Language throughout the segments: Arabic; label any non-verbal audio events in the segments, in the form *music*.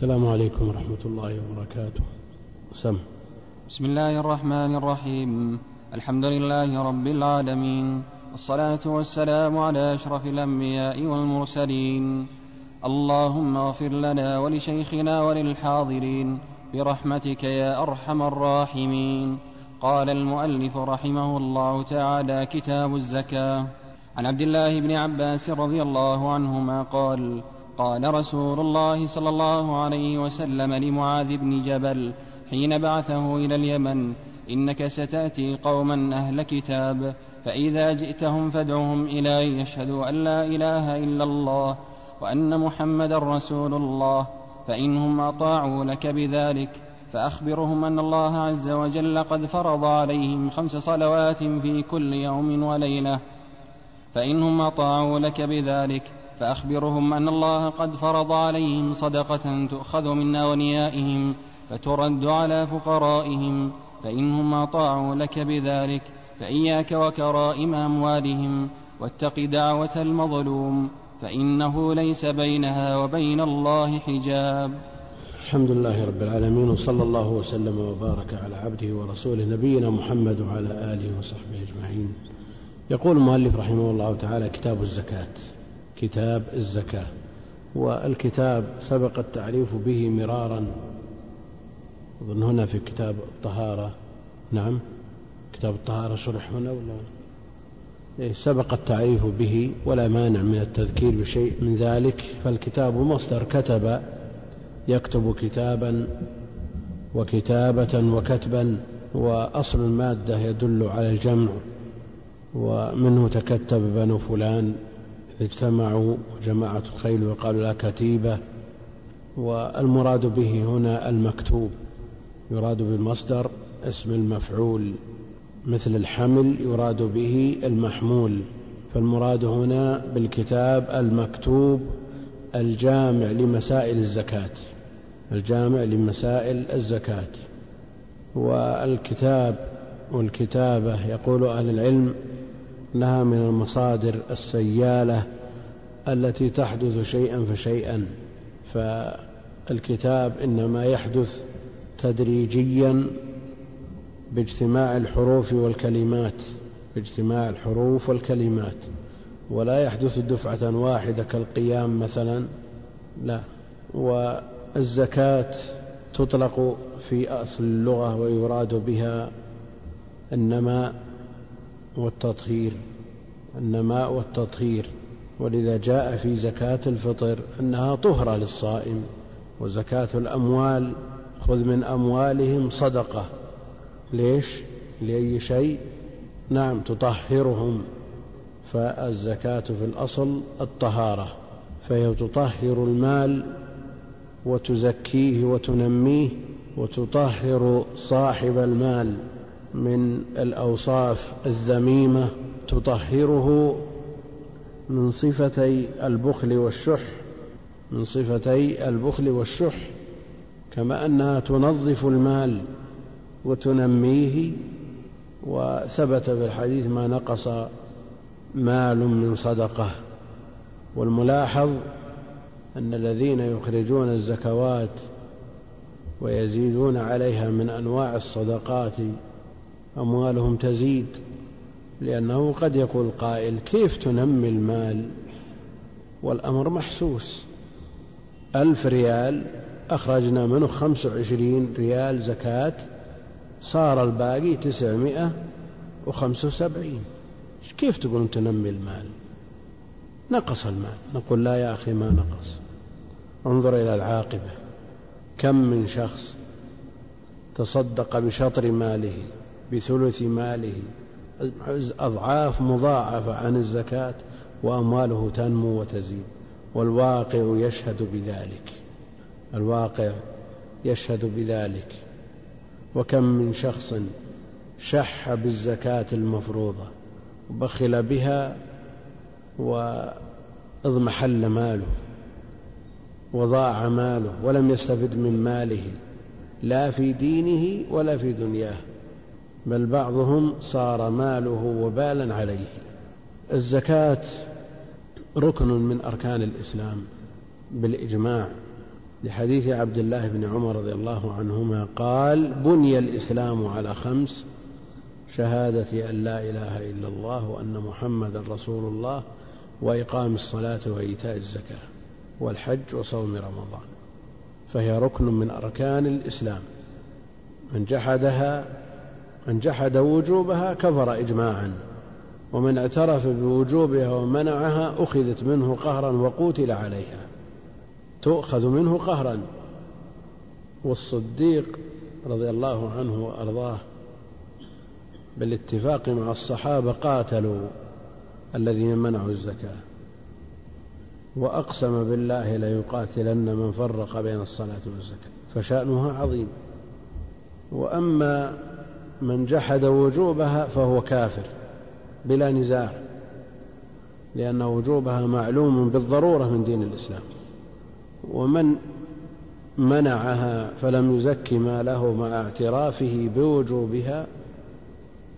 السلام عليكم ورحمة الله وبركاته. سم. بسم الله الرحمن الرحيم. الحمد لله رب العالمين. والصلاة والسلام على أشرف الأنبياء والمرسلين. اللهم اغفر لنا ولشيخنا وللحاضرين برحمتك يا أرحم الراحمين. قال المؤلف رحمه الله تعالى كتاب الزكاة. عن عبد الله بن عباس رضي الله عنهما قال قال رسول الله صلى الله عليه وسلم لمعاذ بن جبل حين بعثه إلى اليمن إنك ستأتي قوما أهل كتاب فإذا جئتهم فادعهم إلى أن يشهدوا أن لا إله إلا الله وأن محمدا رسول الله فإنهم أطاعوا لك بذلك فأخبرهم أن الله عز وجل قد فرض عليهم خمس صلوات في كل يوم وليلة فإنهم أطاعوا لك بذلك فأخبرهم أن الله قد فرض عليهم صدقة تؤخذ من أغنيائهم فترد على فقرائهم فإنهم أطاعوا لك بذلك فإياك وكرائم أموالهم واتق دعوة المظلوم فإنه ليس بينها وبين الله حجاب. الحمد لله رب العالمين وصلى الله وسلم وبارك على عبده ورسوله نبينا محمد وعلى آله وصحبه أجمعين. يقول المؤلف رحمه الله تعالى كتاب الزكاة. كتاب الزكاة والكتاب سبق التعريف به مرارا. أظن هنا في كتاب الطهارة. نعم كتاب الطهارة شرح هنا ولا؟ إيه سبق التعريف به ولا مانع من التذكير بشيء من ذلك. فالكتاب مصدر كتب يكتب كتابا وكتابة وكتبا وأصل المادة يدل على الجمع ومنه تكتب بنو فلان. اجتمعوا جماعة الخيل وقالوا لا كتيبة والمراد به هنا المكتوب. يراد بالمصدر اسم المفعول مثل الحمل يراد به المحمول. فالمراد هنا بالكتاب المكتوب الجامع لمسائل الزكاة الجامع لمسائل الزكاة. والكتاب والكتابة يقول أهل العلم انها من المصادر السيالة التي تحدث شيئا فشيئا. فالكتاب إنما يحدث تدريجيا باجتماع الحروف والكلمات باجتماع الحروف والكلمات. ولا يحدث دفعة واحدة كالقيام مثلا لا. والزكاة تطلق في أصل اللغة ويراد بها النماء والتطهير النماء والتطهير ولذا جاء في زكاة الفطر أنها طهرة للصائم وزكاة الأموال خذ من أموالهم صدقة ليش؟ لأي شيء؟ نعم تطهرهم فالزكاة في الأصل الطهارة فهي تطهر المال وتزكيه وتنميه وتطهر صاحب المال من الأوصاف الذميمة تطهره من صفتي البخل والشح من صفتي البخل والشح كما أنها تنظف المال وتنميه وثبت في الحديث ما نقص مال من صدقة. والملاحظ أن الذين يخرجون الزكوات ويزيدون عليها من أنواع الصدقات أموالهم تزيد لأنه قد يقول قائل كيف تنمي المال؟ والأمر محسوس. ألف ريال أخرجنا منه خمس وعشرين ريال زكاة صار الباقي تسعمائة وخمسة وسبعين. كيف تقول تنمي المال؟ نقص المال. نقول لا يا أخي ما نقص. انظر إلى العاقبة. كم من شخص تصدق بشطر ماله؟ بثلث ماله. أضعاف مضاعفة عن الزكاة وأمواله تنمو وتزيد. والواقع يشهد بذلك. الواقع يشهد بذلك. وكم من شخص شح بالزكاة المفروضة وبخل بها وأضمحل ماله وضاع ماله ولم يستفد من ماله لا في دينه ولا في دنياه. بل بعضهم صار ماله وبالا عليه. الزكاة ركن من أركان الإسلام بالإجماع. لحديث عبد الله بن عمر رضي الله عنهما قال بني الإسلام على خمس شهادة أن لا إله إلا الله وأن محمدا رسول الله وإقام الصلاة وإيتاء الزكاة والحج وصوم رمضان. فهي ركن من أركان الإسلام. من جحدها من جحد وجوبها كفر إجماعا ومن اعترف بوجوبها ومنعها أخذت منه قهرا وقوتل عليها. تؤخذ منه قهرا. والصديق رضي الله عنه وأرضاه بالاتفاق مع الصحابة قاتلوا الذين منعوا الزكاة. وأقسم بالله ليقاتلن من فرق بين الصلاة والزكاة فشأنها عظيم. وأما من جحد وجوبها فهو كافر بلا نزاع لأن وجوبها معلوم بالضرورة من دين الإسلام. ومن منعها فلم يزك ماله مع اعترافه بوجوبها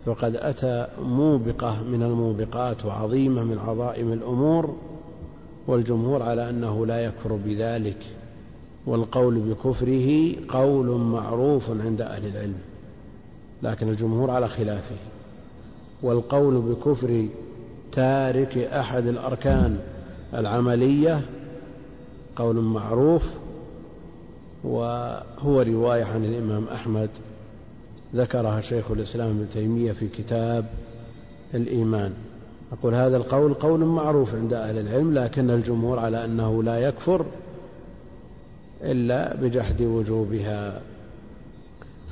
فقد أتى موبقة من الموبقات وعظيمة من عظائم الأمور والجمهور على أنه لا يكفر بذلك والقول بكفره قول معروف عند أهل العلم. لكن الجمهور على خلافه. والقول بكفر تارك أحد الأركان العملية قول معروف وهو رواية عن الإمام أحمد ذكرها شيخ الإسلام ابن تيمية في كتاب الإيمان. أقول هذا القول قول معروف عند أهل العلم لكن الجمهور على أنه لا يكفر إلا بجحد وجوبها.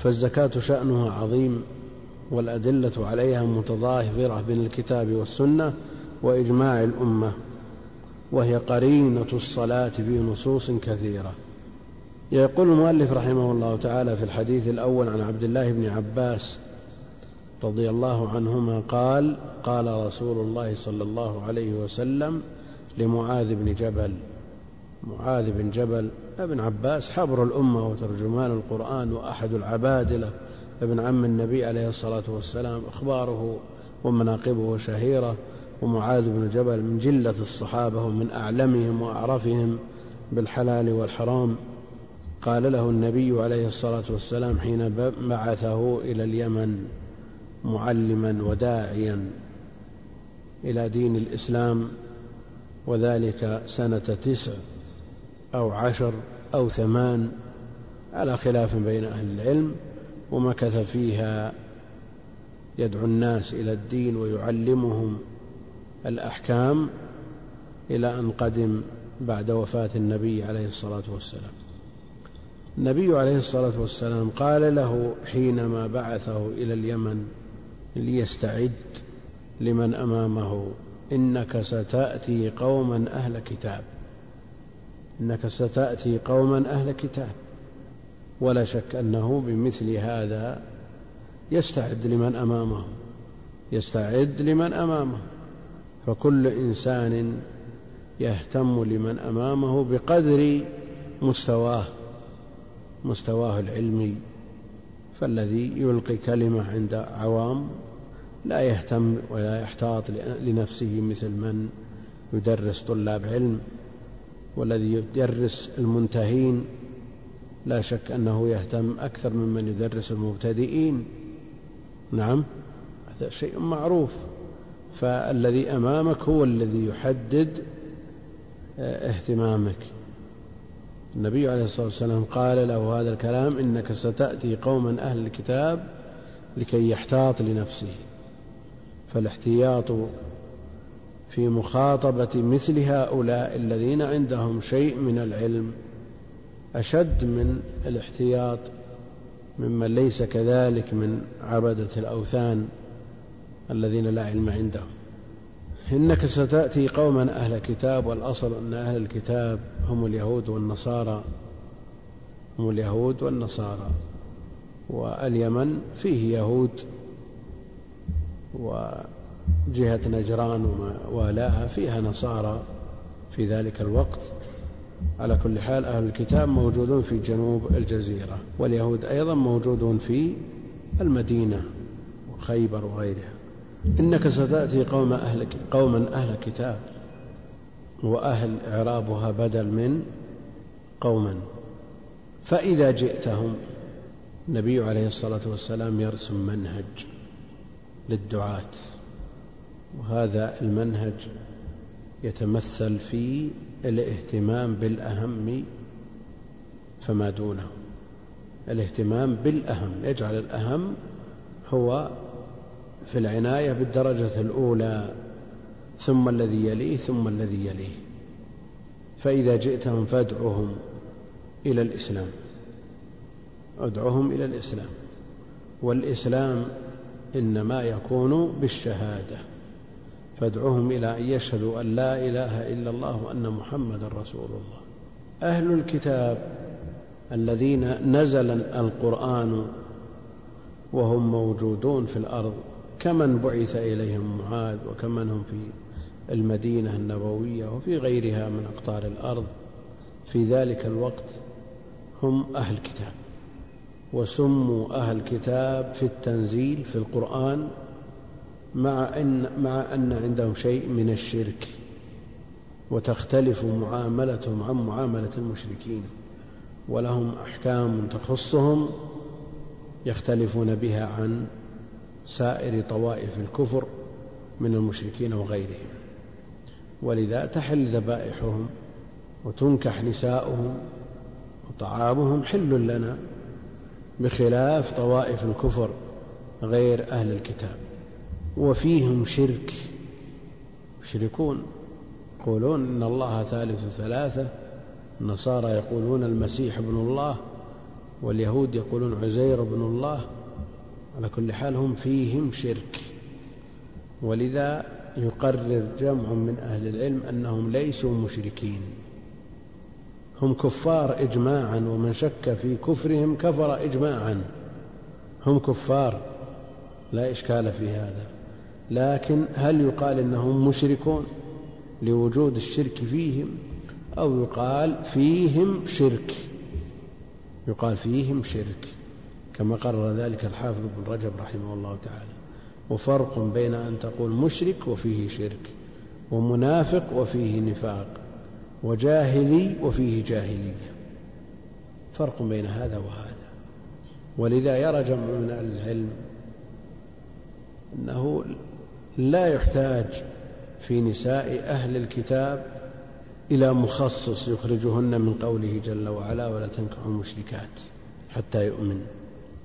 فالزكاة شأنها عظيم والأدلة عليها متظاهرة بين الكتاب والسنة وإجماع الأمة وهي قرينة الصلاة في نصوص كثيرة. يقول المؤلف رحمه الله تعالى في الحديث الأول عن عبد الله بن عباس رضي الله عنهما قال قال رسول الله صلى الله عليه وسلم لمعاذ بن جبل معاذ بن جبل ابن عباس حبر الأمة وترجمان القرآن وأحد العبادلة ابن عم النبي عليه الصلاة والسلام أخباره ومناقبه شهيرة ومعاذ بن جبل من جلة الصحابة ومن أعلمهم وأعرفهم بالحلال والحرام. قال له النبي عليه الصلاة والسلام حين بعثه إلى اليمن معلما وداعيا إلى دين الإسلام وذلك سنة تسع. أو عشر أو ثمان على خلاف بين أهل العلم ومكث فيها يدعو الناس إلى الدين ويعلمهم الأحكام إلى أن قدم بعد وفاة النبي عليه الصلاة والسلام. النبي عليه الصلاة والسلام قال له حينما بعثه إلى اليمن ليستعد لمن أمامه إنك ستأتي قوما أهل كتاب. إنك ستأتي قوما أهل كتاب. ولا شك أنه بمثل هذا يستعد لمن أمامه يستعد لمن أمامه. فكل إنسان يهتم لمن أمامه بقدر مستواه مستواه العلمي. فالذي يلقي كلمة عند عوام لا يهتم ولا يحتاط لنفسه مثل من يدرس طلاب علم. والذي يدرس المنتهين لا شك أنه يهتم أكثر ممن يدرس المبتدئين. نعم هذا شيء معروف. فالذي أمامك هو الذي يحدد آه، اهتمامك. النبي عليه الصلاة والسلام قال له هذا الكلام إنك ستأتي قوما أهل الكتاب لكي يحتاط لنفسه. فالاحتياط في مخاطبة مثل هؤلاء الذين عندهم شيء من العلم أشد من الاحتياط ممن ليس كذلك من عبدة الأوثان الذين لا علم عندهم. إنك ستأتي قوما أهل كتاب والأصل أن أهل الكتاب هم اليهود والنصارى هم اليهود والنصارى واليمن فيه يهود وجهة نجران وما والاها فيها نصارى في ذلك الوقت. على كل حال أهل الكتاب موجودون في جنوب الجزيرة واليهود أيضا موجودون في المدينة وخيبر وغيرها. إنك ستأتي قوم أهل قوما أهل كتاب وأهل إعرابها بدل من قوما. فإذا جئتهم النبي عليه الصلاة والسلام يرسم منهج للدعاة. وهذا المنهج يتمثل في الاهتمام بالأهم فما دونه. الاهتمام بالأهم يجعل الأهم هو في العناية بالدرجة الأولى ثم الذي يليه ثم الذي يليه. فإذا جئتهم فادعهم إلى الإسلام. ادعهم إلى الإسلام. والإسلام إنما يكون بالشهادة. فادعهم إلى أن يشهدوا أن لا إله إلا الله وأن محمدا رسول الله. أهل الكتاب الذين نزل القرآن وهم موجودون في الأرض كمن بعث إليهم معاذ وكمن هم في المدينة النبوية وفي غيرها من أقطار الأرض في ذلك الوقت هم أهل كتاب وسموا أهل كتاب في التنزيل في القرآن مع أن مع أن عندهم شيء من الشرك وتختلف معاملتهم عن معاملة المشركين ولهم أحكام تخصهم يختلفون بها عن سائر طوائف الكفر من المشركين وغيرهم. ولذا تحل ذبائحهم وتنكح نساؤهم وطعامهم حل لنا بخلاف طوائف الكفر غير أهل الكتاب. وفيهم شرك. يشركون يقولون إن الله ثالث ثلاثة. النصارى يقولون المسيح ابن الله واليهود يقولون عزير بن الله. على كل حال هم فيهم شرك. ولذا يقرر جمع من أهل العلم أنهم ليسوا مشركين. هم كفار إجماعا ومن شك في كفرهم كفر إجماعا. هم كفار لا إشكال في هذا. لكن هل يقال إنهم مشركون لوجود الشرك فيهم أو يقال فيهم شرك؟ يقال فيهم شرك كما قرر ذلك الحافظ ابن رجب رحمه الله تعالى. وفرق بين أن تقول مشرك وفيه شرك ومنافق وفيه نفاق وجاهلي وفيه جاهلية. فرق بين هذا وهذا. ولذا يرى جمع من أهل العلم أنه لا يحتاج في نساء أهل الكتاب إلى مخصص يخرجهن من قوله جل وعلا ولا تنكحوا المشركات حتى يؤمن.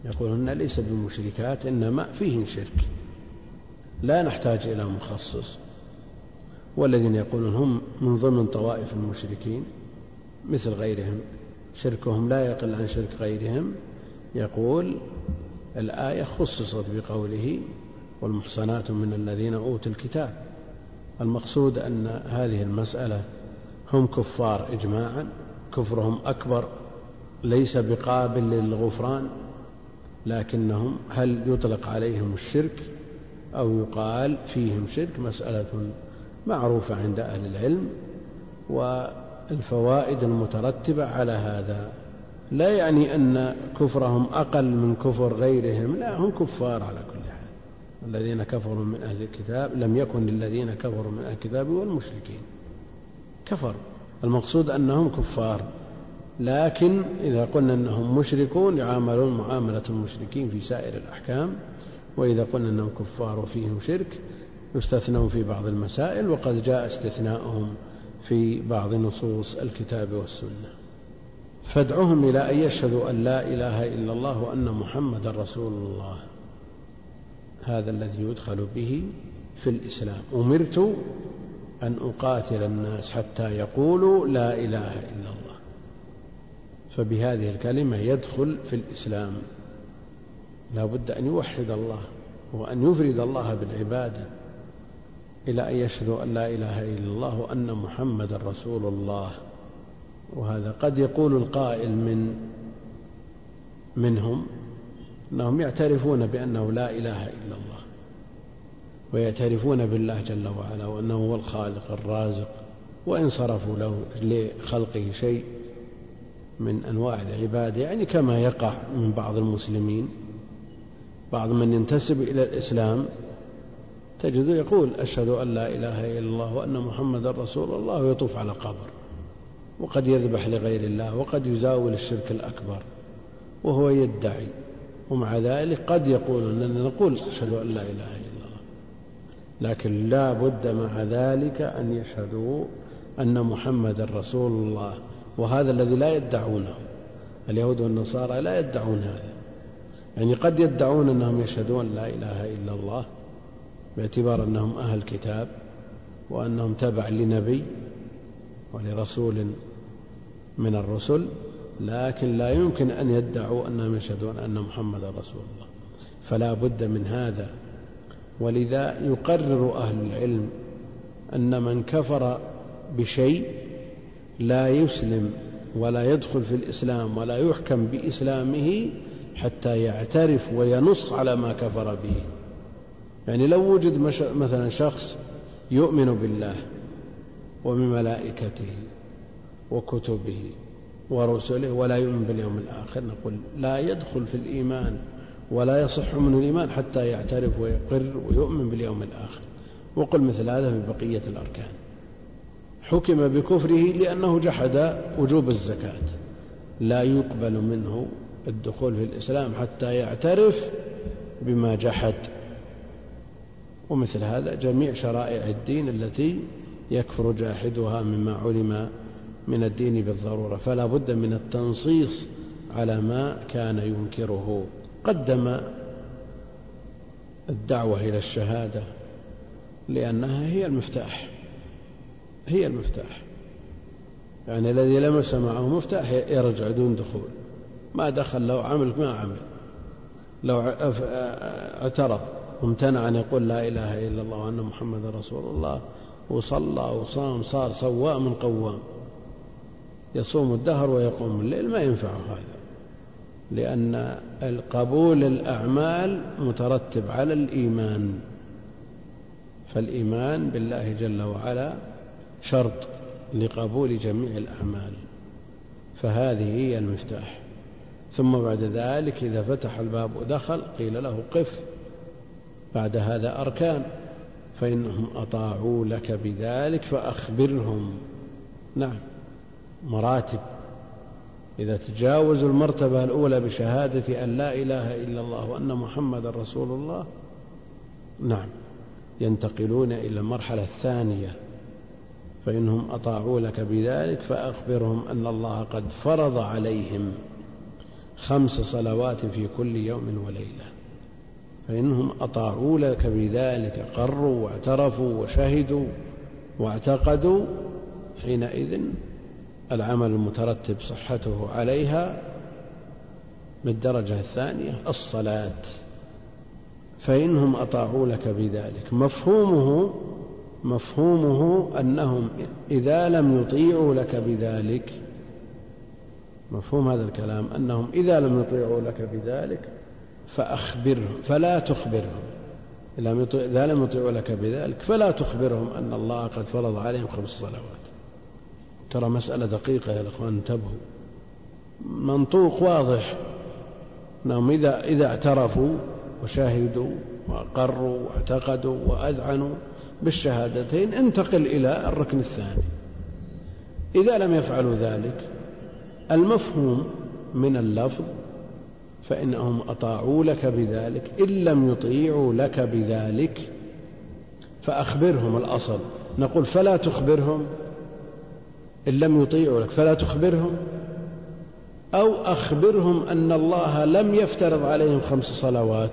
يقولون ليس بمشركات إنما فيهن شرك. لا نحتاج إلى مخصص. والذين يقولون هم من ضمن طوائف المشركين مثل غيرهم. شركهم لا يقل عن شرك غيرهم. يقول الآية خصصت بقوله والمحصنات من الذين أوتوا الكتاب. المقصود أن هذه المسألة هم كفار إجماعا كفرهم أكبر ليس بقابل للغفران لكنهم هل يطلق عليهم الشرك أو يقال فيهم شرك؟ مسألة معروفة عند أهل العلم والفوائد المترتبة على هذا. لا يعني أن كفرهم أقل من كفر غيرهم لا هم كفار على كل حال الذين كفروا من أهل الكتاب لم يكن للذين كفروا من أهل الكتاب والمشركين. كفروا. المقصود أنهم كفار. لكن إذا قلنا أنهم مشركون يعاملون معاملة المشركين في سائر الأحكام. وإذا قلنا أنهم كفار وفيهم شرك يستثنون في بعض المسائل وقد جاء استثناؤهم في بعض نصوص الكتاب والسنة. فادعهم إلى أن يشهدوا أن لا إله إلا الله وأن محمدا رسول الله. هذا الذي يدخل به في الإسلام. أمرت أن أقاتل الناس حتى يقولوا لا إله إلا الله. فبهذه الكلمة يدخل في الإسلام. لا بد أن يوحد الله وأن يفرد الله بالعبادة إلى أن يشهدوا أن لا إله إلا الله وأن محمدا رسول الله. وهذا قد يقول القائل من منهم أنهم يعترفون بأنه لا إله إلا الله ويعترفون بالله جل وعلا وأنه هو الخالق الرازق وإن صرفوا له لخلقه شيء من أنواع العبادة يعني كما يقع من بعض المسلمين. بعض من ينتسب إلى الإسلام تجده يقول أشهد أن لا إله إلا الله وأن محمدا رسول الله ويطوف على قبر وقد يذبح لغير الله وقد يزاول الشرك الأكبر وهو يدعي ومع ذلك قد يقول أننا نقول أشهد أن لا إله إلا الله. لكن لا بد مع ذلك أن يشهدوا أن محمد رسول الله وهذا الذي لا يدعونه اليهود والنصارى لا يدعون هذا. يعني قد يدعون أنهم يشهدون لا إله إلا الله باعتبار أنهم أهل كتاب وأنهم تبع لنبي ولرسول من الرسل. لكن لا يمكن أن يدعوا أنهم يشهدون أن محمدا رسول الله. فلا بد من هذا. ولذا يقرر أهل العلم أن من كفر بشيء لا يسلم ولا يدخل في الإسلام ولا يحكم بإسلامه حتى يعترف وينص على ما كفر به. يعني لو وجد مثلا شخص يؤمن بالله وبملائكته وكتبه ورسله ولا يؤمن باليوم الآخر. نقول لا يدخل في الإيمان ولا يصح منه الإيمان حتى يعترف ويقر ويؤمن باليوم الآخر. وقل مثل هذا في بقية الأركان. حكم بكفره لأنه جحد وجوب الزكاة. لا يقبل منه الدخول في الإسلام حتى يعترف بما جحد. ومثل هذا جميع شرائع الدين التي يكفر جاحدها مما علم من الدين بالضرورة فلا بد من التنصيص على ما كان ينكره. قدم الدعوة إلى الشهادة لأنها هي المفتاح هي المفتاح. يعني الذي لمس معه مفتاح يرجع دون دخول. ما دخل لو عمل ما عمل. لو اعترض وامتنع أن يقول لا إله إلا الله وأن محمد رسول الله وصلى وصام صار صوام قوام. يصوم الدهر ويقوم الليل ما ينفع هذا. لأن قبول الأعمال مترتب على الإيمان. فالإيمان بالله جل وعلا شرط لقبول جميع الأعمال. فهذه هي المفتاح. ثم بعد ذلك إذا فتح الباب ودخل قيل له قف. بعد هذا أركان. فإنهم أطاعوا لك بذلك فأخبرهم. نعم. مراتب. إذا تجاوزوا المرتبة الأولى بشهادة أن لا إله إلا الله وأن محمد رسول الله نعم ينتقلون إلى المرحلة الثانية فإنهم أطاعوا لك بذلك فأخبرهم أن الله قد فرض عليهم خمس صلوات في كل يوم وليلة. فإنهم أطاعوا لك بذلك قروا واعترفوا وشهدوا واعتقدوا حينئذ العمل المترتب صحته عليها بالدرجة الثانية الصلاة. فإنهم أطاعوا لك بذلك. مفهومه مفهومه أنهم إذا لم يطيعوا لك بذلك مفهوم هذا الكلام أنهم إذا لم يطيعوا لك بذلك فأخبرهم فلا تخبرهم. إذا لم يطيعوا لك بذلك فلا تخبرهم أن الله قد فرض عليهم خمس صلوات. ترى مسألة دقيقة يا الأخوان انتبهوا. منطوق واضح. أنهم إذا إذا اعترفوا وشهدوا وأقروا واعتقدوا وأذعنوا بالشهادتين انتقل إلى الركن الثاني. إذا لم يفعلوا ذلك المفهوم من اللفظ فإنهم أطاعوا لك بذلك إن لم يطيعوا لك بذلك فأخبرهم الأصل. نقول فلا تخبرهم إن لم يطيعوا لك فلا تخبرهم. أو أخبرهم أن الله لم يفترض عليهم خمس صلوات.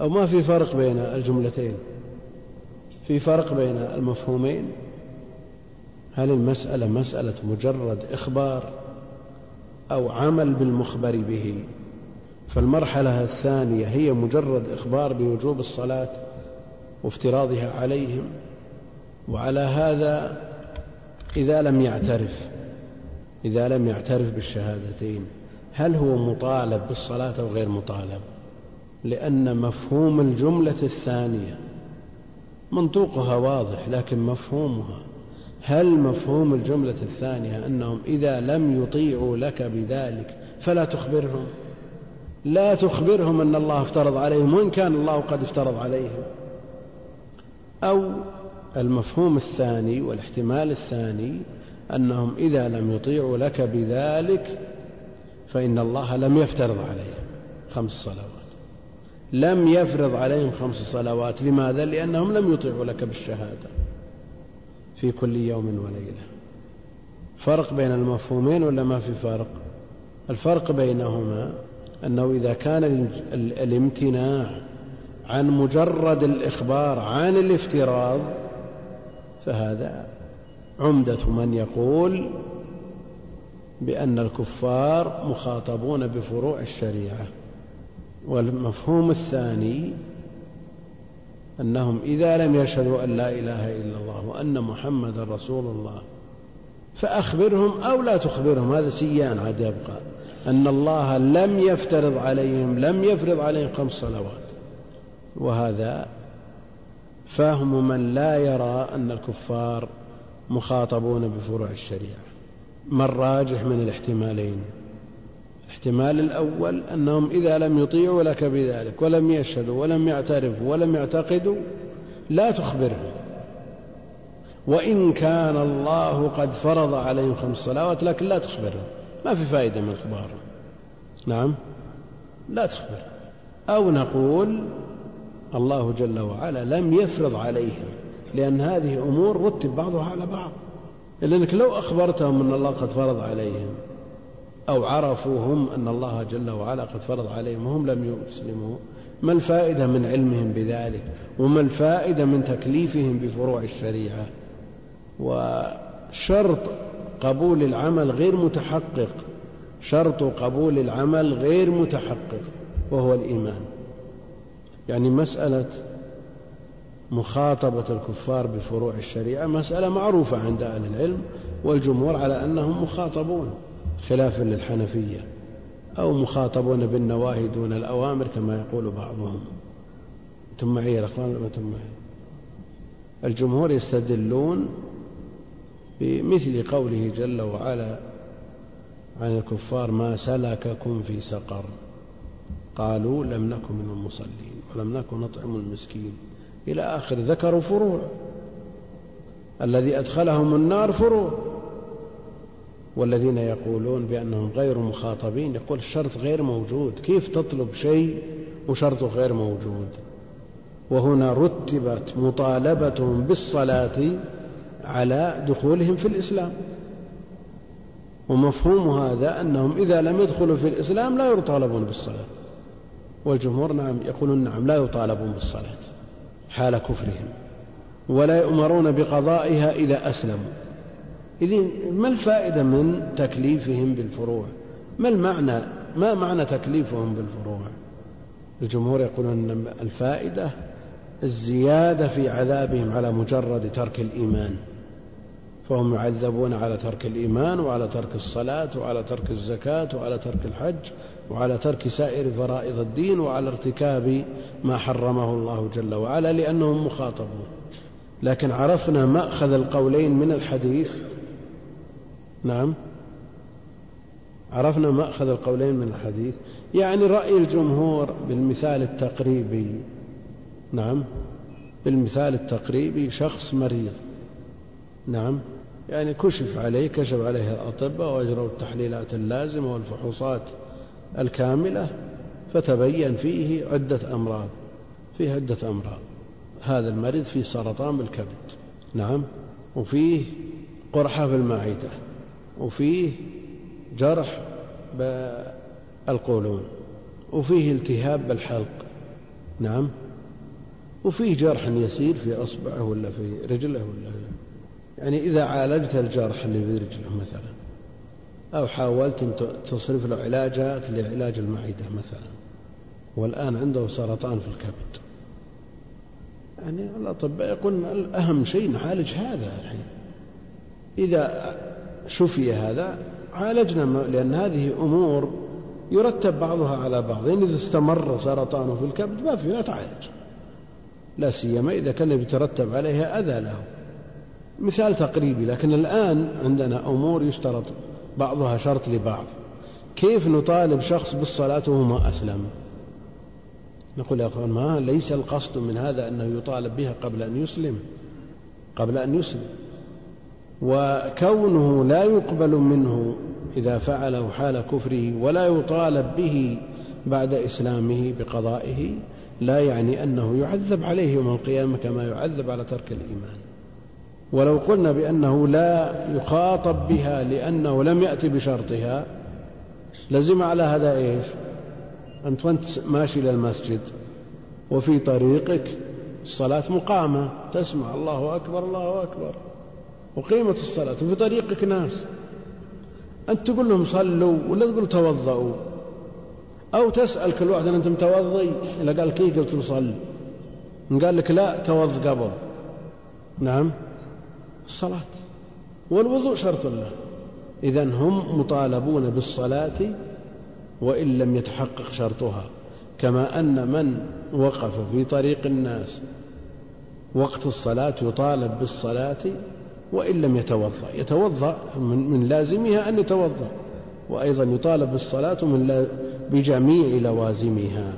أو ما في فرق بين الجملتين. في فرق بين المفهومين. هل المسألة مسألة مجرد إخبار أو عمل بالمخبر به؟ فالمرحلة الثانية هي مجرد إخبار بوجوب الصلاة وافتراضها عليهم. وعلى هذا إذا لم يعترف إذا لم يعترف بالشهادتين هل هو مطالب بالصلاة أو غير مطالب؟ لأن مفهوم الجملة الثانية منطوقها واضح لكن مفهومها. هل مفهوم الجملة الثانية أنهم إذا لم يطيعوا لك بذلك فلا تخبرهم؟ لا تخبرهم أن الله افترض عليهم وإن كان الله قد افترض عليهم. أو المفهوم الثاني والاحتمال الثاني أنهم إذا لم يطيعوا لك بذلك فإن الله لم يفترض عليهم خمس صلوات. لم يفرض عليهم خمس صلوات. لماذا؟ لأنهم لم يطيعوا لك بالشهادة في كل يوم وليلة. فرق بين المفهومين ولا ما في فرق؟ الفرق بينهما أنه إذا كان الامتناع عن مجرد الإخبار عن الافتراض فهذا عمدة من يقول بأن الكفار مخاطبون بفروع الشريعة والمفهوم الثاني أنهم إذا لم يشهدوا أن لا إله إلا الله وأن محمدا رسول الله فأخبرهم أو لا تخبرهم هذا سيان عاد يبقى أن الله لم يفترض عليهم لم يفرض عليهم خمس صلوات وهذا فهم من لا يرى أن الكفار مخاطبون بفروع الشريعة ما الراجح من الاحتمالين. الاحتمال الأول أنهم إذا لم يطيعوا لك بذلك ولم يشهدوا ولم يعترفوا ولم يعتقدوا لا تخبرهم. وإن كان الله قد فرض عليهم خمس صلوات لكن لا تخبرهم. ما في فائدة من إخبارهم. نعم؟ لا تخبر أو نقول الله جل وعلا لم يفرض عليهم لأن هذه أمور رتب بعضها على بعض. لأنك لو أخبرتهم أن الله قد فرض عليهم أو عرفوا هم أن الله جل وعلا قد فرض عليهم وهم لم يسلموا ما الفائدة من علمهم بذلك؟ وما الفائدة من تكليفهم بفروع الشريعة؟ وشرط قبول العمل غير متحقق شرط قبول العمل غير متحقق وهو الإيمان. يعني مسألة مخاطبة الكفار بفروع الشريعة مسألة معروفة عند أهل العلم والجمهور على أنهم مخاطبون خلافا للحنفية أو مخاطبون بالنواهي دون الأوامر كما يقول بعضهم. ثم معي يا أخوان؟ ثم معي الجمهور يستدلون بمثل قوله جل وعلا عن الكفار ما سلككم في سقر. قالوا لم نكن من المصلين. ولم نكن نطعم المسكين. إلى آخر ذكروا فروع. الذي أدخلهم النار فروع. والذين يقولون بأنهم غير مخاطبين يقول الشرط غير موجود. كيف تطلب شيء وشرطه غير موجود؟ وهنا رتبت مطالبتهم بالصلاة على دخولهم في الإسلام. ومفهوم هذا أنهم إذا لم يدخلوا في الإسلام لا يطالبون بالصلاة. والجمهور نعم يقولون نعم لا يطالبون بالصلاة حال كفرهم ولا يؤمرون بقضائها إذا أسلموا. إذن ما الفائدة من تكليفهم بالفروع؟ ما المعنى ما معنى تكليفهم بالفروع؟ الجمهور يقولون الفائدة الزيادة في عذابهم على مجرد ترك الإيمان فهم يعذبون على ترك الإيمان وعلى ترك الصلاة وعلى ترك الزكاة وعلى ترك الحج وعلى ترك سائر فرائض الدين وعلى ارتكاب ما حرمه الله جل وعلا لأنهم مخاطبون. لكن عرفنا مأخذ القولين من الحديث. نعم. عرفنا مأخذ القولين من الحديث. يعني رأي الجمهور بالمثال التقريبي. نعم. بالمثال التقريبي شخص مريض. نعم. يعني كشف عليه كشف عليه الأطباء وأجروا التحليلات اللازمة والفحوصات. الكاملة فتبين فيه عدة أمراض فيه عدة أمراض. هذا المريض فيه سرطان بالكبد نعم وفيه قرحة في المعدة وفيه جرح بالقولون وفيه التهاب بالحلق نعم وفيه جرح يسير في أصبعه ولا في رجله ولا يعني إذا عالجت الجرح اللي في رجله مثلا أو حاولت أن تصرف له علاجات لعلاج المعدة مثلا. والآن عنده سرطان في الكبد. يعني الأطباء يقولون أهم شيء نعالج هذا الحين. إذا شفي هذا عالجنا لأن هذه أمور يرتب بعضها على بعض. يعني إذا استمر سرطانه في الكبد ما في لا تعالج. لا سيما إذا كان يترتب عليها أذى له. مثال تقريبي لكن الآن عندنا أمور يشترط بعضها شرط لبعض. كيف نطالب شخص بالصلاة وهو ما أسلم؟ نقول يا أخوان ما ليس القصد من هذا أنه يطالب بها قبل أن يسلم قبل أن يسلم. وكونه لا يقبل منه إذا فعله حال كفره ولا يطالب به بعد إسلامه بقضائه لا يعني أنه يعذب عليه يوم القيامة كما يعذب على ترك الإيمان. ولو قلنا بأنه لا يخاطب بها لأنه لم يأتي بشرطها لزم على هذا إيش؟ أنت وأنت ماشي إلى المسجد وفي طريقك الصلاة مقامة تسمع الله أكبر الله أكبر وقيمة الصلاة وفي طريقك ناس. أنت تقول لهم صلوا ولا تقول توضأوا؟ أو تسأل كل واحد أنت متوضي؟ إذا قال كي قلت له صل؟ قال لك لا توض قبل. نعم؟ الصلاة. والوضوء شرط له. إذا هم مطالبون بالصلاة وإن لم يتحقق شرطها. كما أن من وقف في طريق الناس وقت الصلاة يطالب بالصلاة وإن لم يتوضأ. يتوضأ من لازمها أن يتوضأ. وأيضا يطالب بالصلاة من بجميع لوازمها.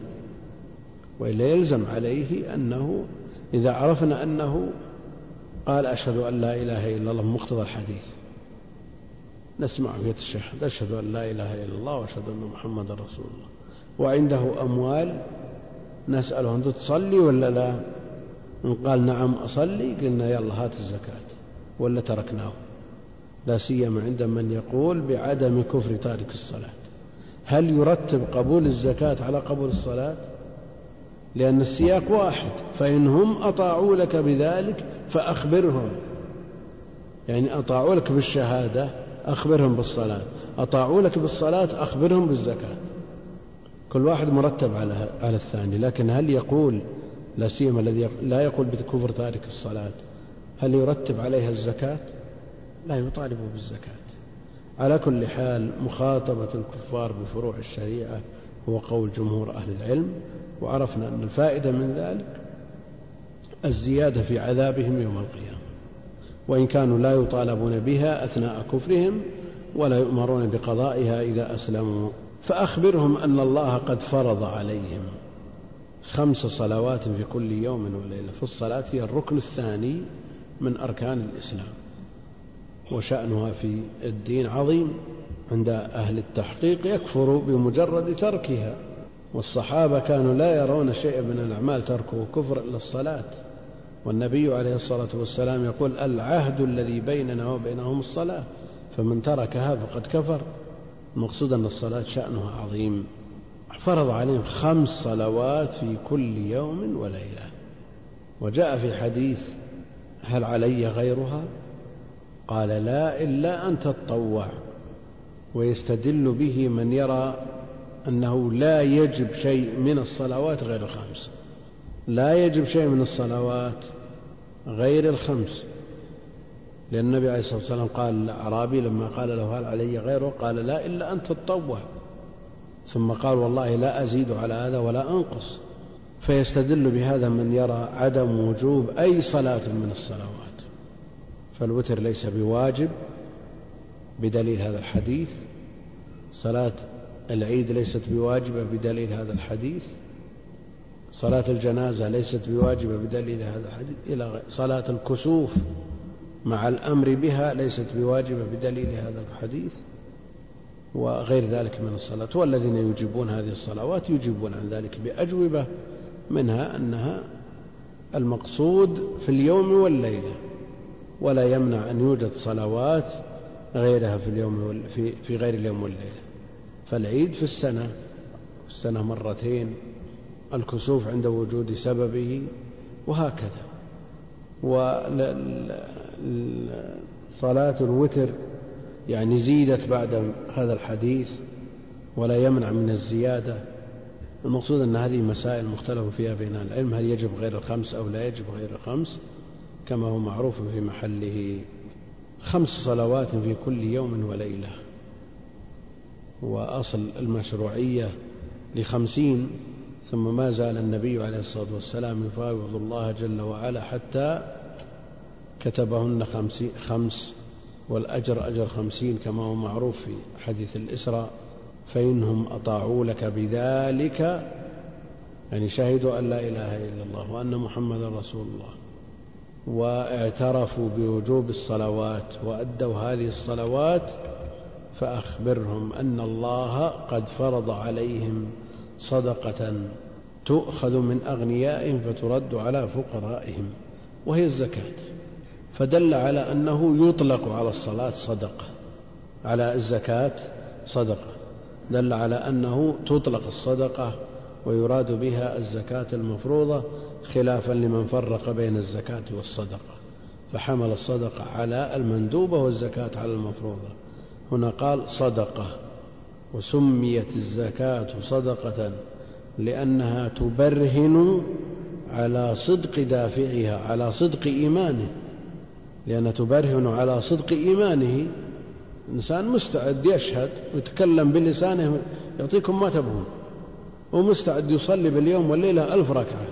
وإلا يلزم عليه أنه إذا عرفنا أنه قال أشهد أن لا إله إلا الله مقتضى الحديث. نسمع في الشهادة أشهد أن لا إله إلا الله وأشهد أن محمدا رسول الله. وعنده أموال نسأله أنت تصلي ولا لا؟ إن قال نعم أصلي قلنا يلا هات الزكاة. ولا تركناه. لا سيما عند من يقول بعدم كفر تارك الصلاة. هل يرتب قبول الزكاة على قبول الصلاة؟ لأن السياق واحد فإن هم أطاعوا لك بذلك فأخبرهم. يعني أطاعوا لك بالشهادة أخبرهم بالصلاة. أطاعوا لك بالصلاة أخبرهم بالزكاة. كل واحد مرتب على على الثاني. لكن هل يقول لا سيما الذي لا يقول بكفر تارك الصلاة هل يرتب عليها الزكاة؟ لا يطالب بالزكاة. على كل حال مخاطبة الكفار بفروع الشريعة هو قول جمهور أهل العلم وعرفنا أن الفائدة من ذلك الزيادة في عذابهم يوم القيامة. وإن كانوا لا يطالبون بها أثناء كفرهم ولا يؤمرون بقضائها إذا أسلموا. فأخبرهم أن الله قد فرض عليهم خمس صلوات في كل يوم وليلة. في الصلاة هي الركن الثاني من أركان الإسلام. وشأنها في الدين عظيم. عند أهل التحقيق يكفر بمجرد تركها. والصحابة كانوا لا يرون شيئا من الأعمال تركه كفر إلا الصلاة. والنبي عليه الصلاة والسلام يقول العهد الذي بيننا وبينهم الصلاة فمن تركها فقد كفر. المقصود أن الصلاة شأنها عظيم. فرض عليهم خمس صلوات في كل يوم وليلة. وجاء في حديث هل علي غيرها؟ قال لا إلا أن تتطوع ويستدل به من يرى أنه لا يجب شيء من الصلوات غير الخمس. لا يجب شيء من الصلوات. غير الخمس. لأن النبي عليه الصلاة والسلام قال الأعرابي لما قال له هل علي غيره قال لا إلا أن تتطوع ثم قال والله لا أزيد على هذا ولا أنقص. فيستدل بهذا من يرى عدم وجوب أي صلاة من الصلوات. فالوتر ليس بواجب بدليل هذا الحديث. صلاة العيد ليست بواجبة بدليل هذا الحديث. صلاة الجنازة ليست بواجبة بدليل هذا الحديث إلى صلاة الكسوف مع الأمر بها ليست بواجبة بدليل هذا الحديث وغير ذلك من الصلاة. والذين يجيبون هذه الصلوات يجيبون عن ذلك بأجوبة منها أنها المقصود في اليوم والليلة. ولا يمنع أن يوجد صلوات غيرها في اليوم في غير اليوم والليلة. فالعيد في السنة في السنة مرتين الكسوف عند وجود سببه وهكذا. وصلاة الوتر يعني زيدت بعد هذا الحديث ولا يمنع من الزيادة. المقصود أن هذه مسائل مختلف فيها بين العلم هل يجب غير الخمس أو لا يجب غير الخمس؟ كما هو معروف في محله. خمس صلوات في كل يوم وليلة. وأصل المشروعية لخمسين ثم ما زال النبي عليه الصلاة والسلام يفاوض الله جل وعلا حتى كتبهن خمسين خمس والأجر أجر خمسين كما هو معروف في حديث الإسراء فإنهم أطاعوا لك بذلك يعني شهدوا أن لا إله إلا الله وأن محمدا رسول الله واعترفوا بوجوب الصلوات وأدوا هذه الصلوات فأخبرهم أن الله قد فرض عليهم صدقة تؤخذ من أغنيائهم فترد على فقرائهم وهي الزكاة. فدل على أنه يطلق على الصلاة صدقة. على الزكاة صدقة. دل على أنه تطلق الصدقة ويراد بها الزكاة المفروضة خلافا لمن فرق بين الزكاة والصدقة. فحمل الصدقة على المندوبة والزكاة على المفروضة. هنا قال صدقة. وسميت الزكاة صدقة لأنها تبرهن على صدق دافعها على صدق إيمانه. لأنها تبرهن على صدق إيمانه. إنسان مستعد يشهد ويتكلم بلسانه يعطيكم ما تبغون. ومستعد يصلي باليوم والليلة ألف ركعة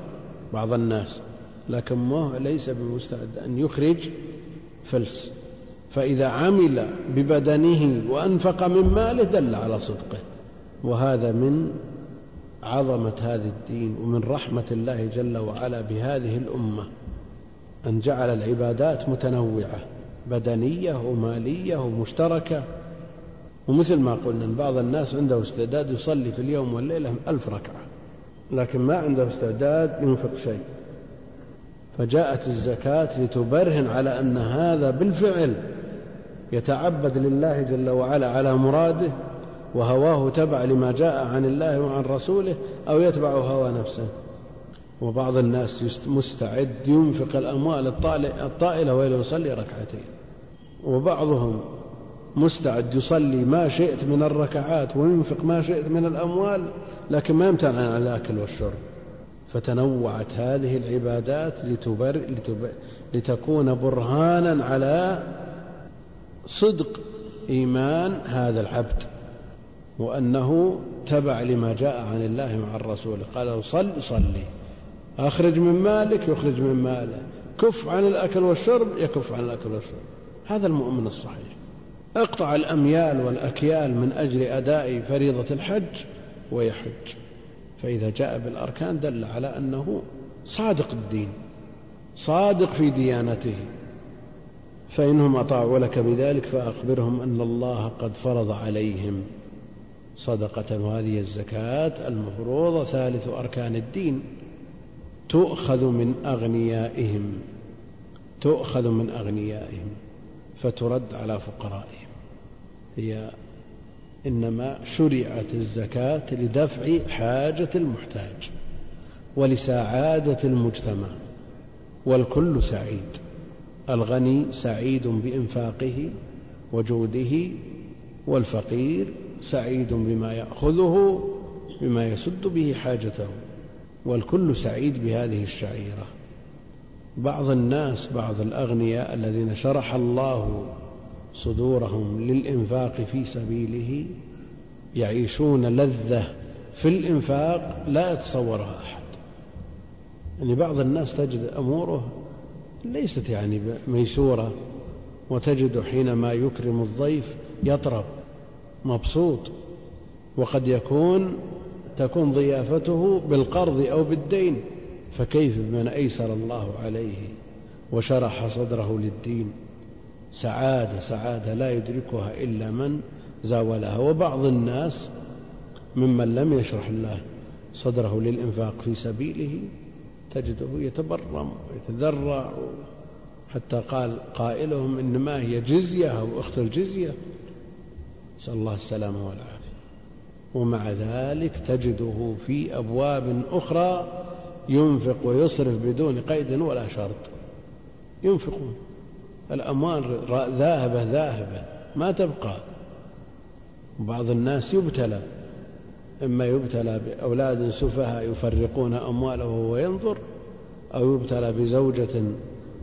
بعض الناس. لكن ما ليس بمستعد أن يخرج فلس. فإذا عمل ببدنه وأنفق من ماله دل على صدقه. وهذا من عظمة هذا الدين ومن رحمة الله جل وعلا بهذه الأمة. أن جعل العبادات متنوعة بدنية ومالية ومشتركة. ومثل ما قلنا بعض الناس عنده استعداد يصلي في اليوم والليلة ألف ركعة لكن ما عنده استعداد ينفق شيء. فجاءت الزكاة لتبرهن على أن هذا بالفعل يتعبد لله جل وعلا على مراده وهواه تبع لما جاء عن الله وعن رسوله أو يتبع هوى نفسه. وبعض الناس مستعد ينفق الأموال الطائلة وإلى يصلي ركعتين. وبعضهم مستعد يصلي ما شئت من الركعات وينفق ما شئت من الأموال لكن ما يمتنع عن الأكل والشرب. فتنوعت هذه العبادات لتبر لتبر لتكون برهانا على صدق إيمان هذا العبد وأنه تبع لما جاء عن الله مع الرسول قال صل صلي أخرج من مالك يخرج من ماله كف عن الأكل والشرب يكف عن الأكل والشرب. هذا المؤمن الصحيح. اقطع الأميال والأكيال من أجل أداء فريضة الحج ويحج. فإذا جاء بالأركان دل على أنه صادق الدين صادق في ديانته. فإنهم أطاعوا لك بذلك فأخبرهم أن الله قد فرض عليهم صدقة. وهذه الزكاة المفروضة ثالث أركان الدين. تؤخذ من أغنيائهم تؤخذ من أغنيائهم فترد على فقرائهم. هي إنما شرعت الزكاة لدفع حاجة المحتاج ولسعادة المجتمع والكل سعيد. الغني سعيد بإنفاقه وجوده والفقير سعيد بما يأخذه بما يسد به حاجته والكل سعيد بهذه الشعيرة. بعض الناس بعض الأغنياء الذين شرح الله صدورهم للإنفاق في سبيله يعيشون لذة في الإنفاق لا يتصورها أحد. يعني بعض الناس تجد أموره ليست يعني ميسورة. وتجد حينما يكرم الضيف يطرب مبسوط. وقد يكون تكون ضيافته بالقرض أو بالدين. فكيف بمن أيسر الله عليه وشرح صدره للدين؟ سعادة سعادة لا يدركها إلا من زاولها. وبعض الناس ممن لم يشرح الله صدره للإنفاق في سبيله تجده يتبرم ويتذرع حتى قال قائلهم إنما هي جزية أو أخت الجزية. نسأل الله السلامة والعافية. ومع ذلك تجده في أبواب أخرى ينفق ويصرف بدون قيد ولا شرط. ينفقون. الأموال ذاهبة ذاهبة ما تبقى. بعض الناس يبتلى. إما يبتلى بأولاد سفهاء يفرقون أمواله وهو ينظر أو يبتلى بزوجة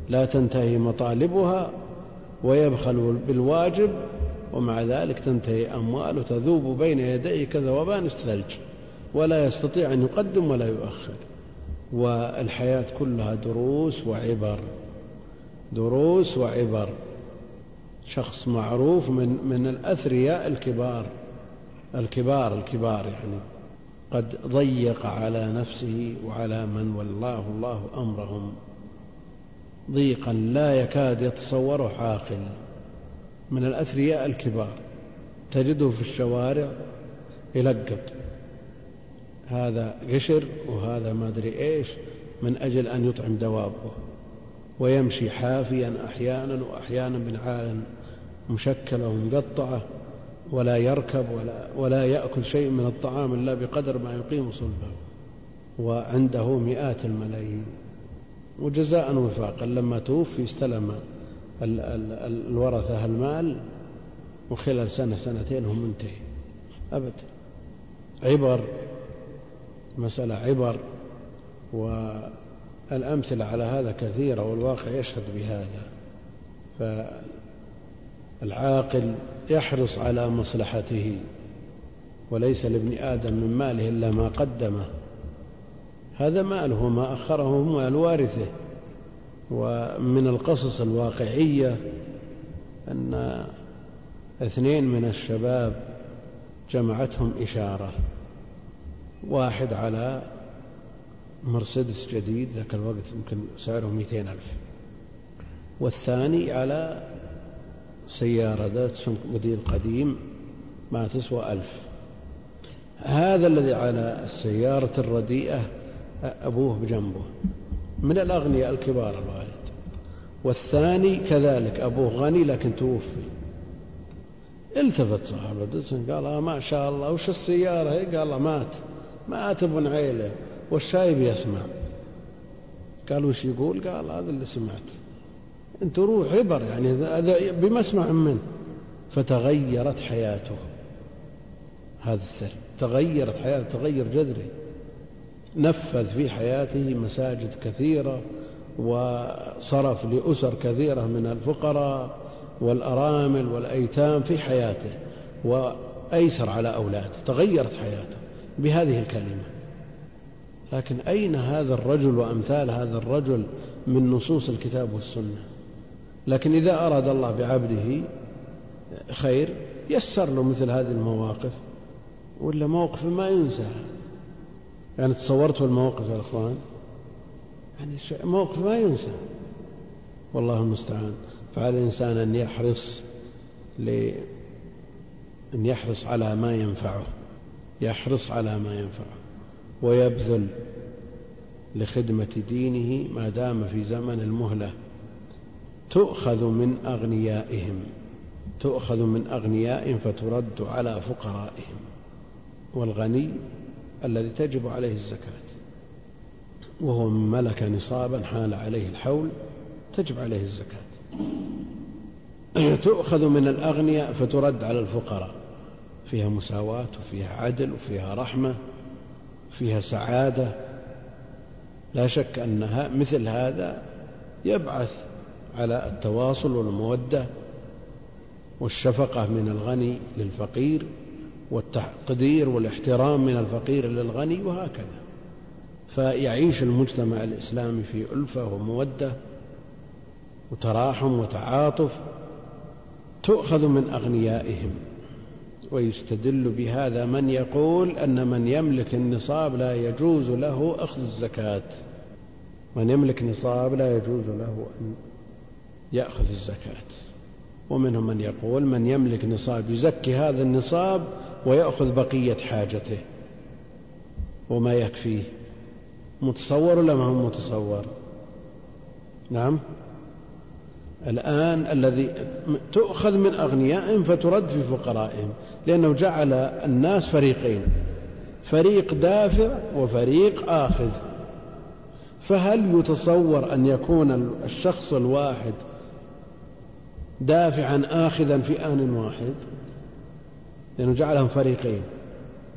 لا تنتهي مطالبها ويبخل بالواجب ومع ذلك تنتهي أمواله تذوب بين يديه كذوبان الثلج ولا يستطيع أن يقدم ولا يؤخر. والحياة كلها دروس وعبر دروس وعبر. شخص معروف من من الأثرياء الكبار. الكبار الكبار يعني قد ضيق على نفسه وعلى من ولاه الله أمرهم. ضيقا لا يكاد يتصوره عاقل من الأثرياء الكبار. تجده في الشوارع يلقط. هذا قشر وهذا ما أدري إيش من أجل أن يطعم دوابه ويمشي حافيا أحيانا وأحيانا بنعال مشكلة ومقطعة. ولا يركب ولا, ولا يأكل شيء من الطعام إلا بقدر ما يقيم صلبه. وعنده مئات الملايين. وجزاء وفاقا. لما توفي استلم الورثة المال وخلال سنة سنتين هم منتهي. أبدا عبر. مسألة عبر. والأمثلة على هذا كثيرة والواقع يشهد بهذا. فالعاقل يحرص على مصلحته وليس لابن آدم من ماله إلا ما قدمه. هذا ماله ما أخره مال وارثه ومن القصص الواقعية أن اثنين من الشباب جمعتهم إشارة. واحد على مرسيدس جديد ذاك الوقت يمكن سعره مئتين ألف. والثاني على سيارة ذات موديل قديم ما تسوى ألف. هذا الذي على السيارة الرديئة أبوه بجنبه. من الأغنياء الكبار الوالد. والثاني كذلك أبوه غني لكن توفي. التفت صاحب الدسن قال آه ما شاء الله وش السيارة؟ قال الله مات. مات ابن عيلة. والشايب يسمع. قال وش يقول؟ قال هذا اللي سمعت روح عبر يعني بمسمع منه. فتغيرت حياته. هذا السر. تغيرت حياته تغير جذري نفذ في حياته مساجد كثيرة وصرف لأسر كثيرة من الفقراء والأرامل والأيتام في حياته وأيسر على أولاده. تغيرت حياته بهذه الكلمة. لكن أين هذا الرجل وأمثال هذا الرجل من نصوص الكتاب والسنة؟ لكن إذا أراد الله بعبده خير يسر له مثل هذه المواقف. ولا موقف ما ينسى. يعني تصورتوا المواقف يا إخوان؟ يعني موقف ما ينسى. والله المستعان. فعلى الإنسان أن يحرص ل أن يحرص على ما ينفعه. يحرص على ما ينفعه. ويبذل لخدمة دينه ما دام في زمن المهلة. تؤخذ من أغنيائهم تؤخذ من أغنيائهم فترد على فقرائهم والغني الذي تجب عليه الزكاة وهو من ملك نصابا حال عليه الحول تجب عليه الزكاة. *clears throat* تؤخذ من الأغنياء فترد على الفقراء فيها مساواة وفيها عدل وفيها رحمة فيها سعادة. لا شك أنها مثل هذا يبعث على التواصل والمودة والشفقة من الغني للفقير والتقدير والاحترام من الفقير للغني وهكذا. فيعيش المجتمع الإسلامي في ألفة ومودة وتراحم وتعاطف تؤخذ من أغنيائهم ويستدل بهذا من يقول أن من يملك النصاب لا يجوز له أخذ الزكاة. من يملك نصاب لا يجوز له أن يأخذ الزكاة. ومنهم من يقول من يملك نصاب يزكي هذا النصاب ويأخذ بقية حاجته. وما يكفيه متصور ولا ما هو متصور؟ نعم. الآن الذي تؤخذ من أغنيائهم فترد في فقرائهم لأنه جعل الناس فريقين فريق دافع وفريق آخذ. فهل يتصور أن يكون الشخص الواحد دافعا آخذا في آن واحد لأنه جعلهم فريقين.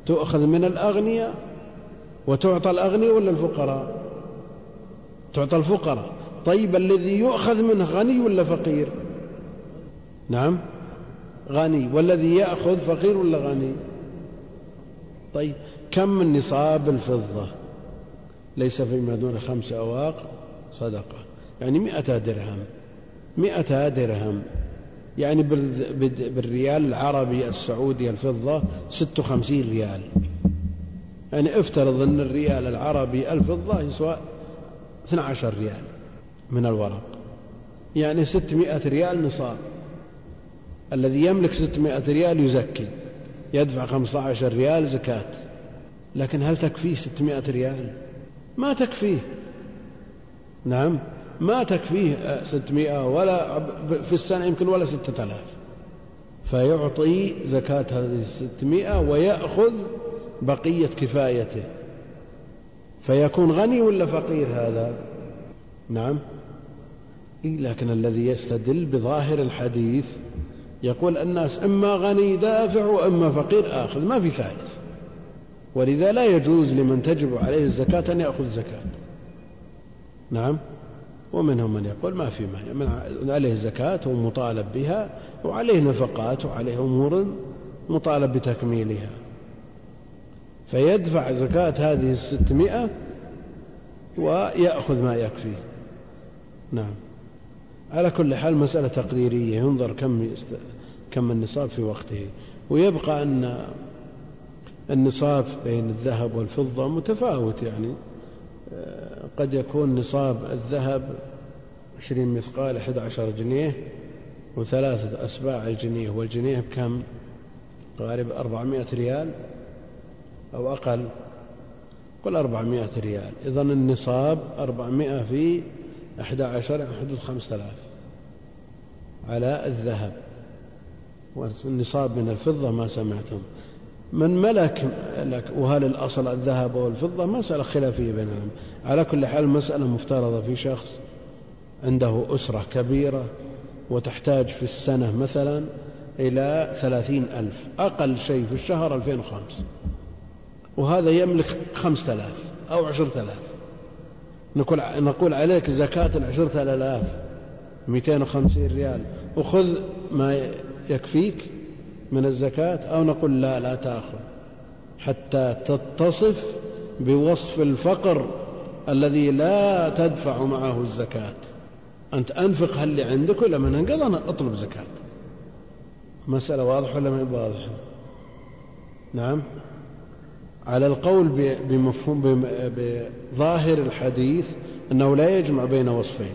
تؤخذ من الأغنياء وتعطى الأغنياء ولا الفقراء؟ تعطى الفقراء. طيب الذي يؤخذ منه غني ولا فقير؟ نعم. غني. والذي يأخذ فقير ولا غني؟ طيب كم من نصاب الفضة؟ ليس فيما دون خمس أواق صدقة. يعني مئة درهم. مئة درهم. يعني بالريال العربي السعودي الفضة ستة وخمسين ريال. يعني افترض أن الريال العربي الفضة يسوى 12 ريال من الورق. يعني ستمائة ريال نصاب. الذي يملك ستمائة ريال يزكي. يدفع خمسة عشر ريال زكاة. لكن هل تكفيه ستمائة ريال؟ ما تكفيه. نعم. ما تكفيه ستمائة ولا في السنة يمكن ولا ستة آلاف. فيعطي زكاة هذه الستمائة ويأخذ بقية كفايته. فيكون غني ولا فقير هذا؟ نعم. لكن الذي يستدل بظاهر الحديث يقول الناس إما غني دافع وإما فقير آخذ ما في ثالث. ولذا لا يجوز لمن تجب عليه الزكاة أن يأخذ زكاة. نعم. ومنهم من يقول ما في مانع. عليه زكاة ومطالب بها وعليه نفقات وعليه أمور مطالب بتكميلها. فيدفع زكاة هذه الستمائة ويأخذ ما يكفيه نعم. على كل حال مسألة تقديرية ينظر كم كم النصاب في وقته. ويبقى أن النصاب بين الذهب والفضة متفاوت يعني. قد يكون نصاب الذهب عشرين مثقال أحد عشر جنيه وثلاثة أسباع الجنيه والجنيه بكم؟ قارب أربعمائة ريال أو أقل. قل أربعمائة ريال. إذا النصاب أربعمائة في أحد عشر يعني حدود خمسة آلاف على الذهب. والنصاب من الفضة ما سمعتم. من ملك لك وهل الأصل الذهب والفضة؟ مسألة خلافية بين العلماء على كل حال مسألة مفترضة في شخص عنده أسرة كبيرة وتحتاج في السنة مثلا إلى ثلاثين ألف أقل شيء في الشهر ألفين وخمس. وهذا يملك خمسة آلاف أو عشرة آلاف. نقول, نقول عليك زكاة العشرة آلاف مئتين وخمسين ريال. وخذ ما يكفيك من الزكاة أو نقول لا لا تأخذ حتى تتصف بوصف الفقر الذي لا تدفع معه الزكاة. أنت أنفق هل اللي عندك ولا من انقضى أنا أطلب زكاة. مسألة واضحة ولا ما واضحة؟ نعم. على القول بمفهوم بظاهر الحديث أنه لا يجمع بين وصفين.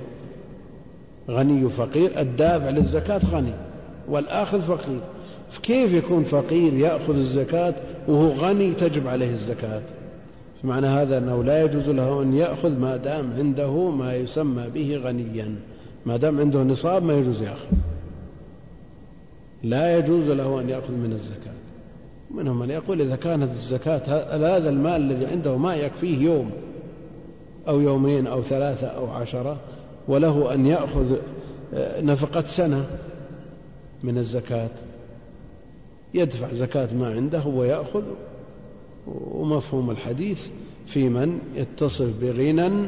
غني وفقير الدافع للزكاة غني والآخذ فقير. كيف يكون فقير يأخذ الزكاة وهو غني تجب عليه الزكاة؟ معنى هذا أنه لا يجوز له أن يأخذ ما دام عنده ما يسمى به غنيا. ما دام عنده نصاب ما يجوز يأخذ. لا يجوز له أن يأخذ من الزكاة. منهم من يقول إذا كانت الزكاة هذا المال الذي عنده ما يكفيه يوم أو يومين أو ثلاثة أو عشرة وله أن يأخذ آه، نفقة سنة من الزكاة. يدفع زكاة ما عنده ويأخذ. ومفهوم الحديث في من يتصف بغنى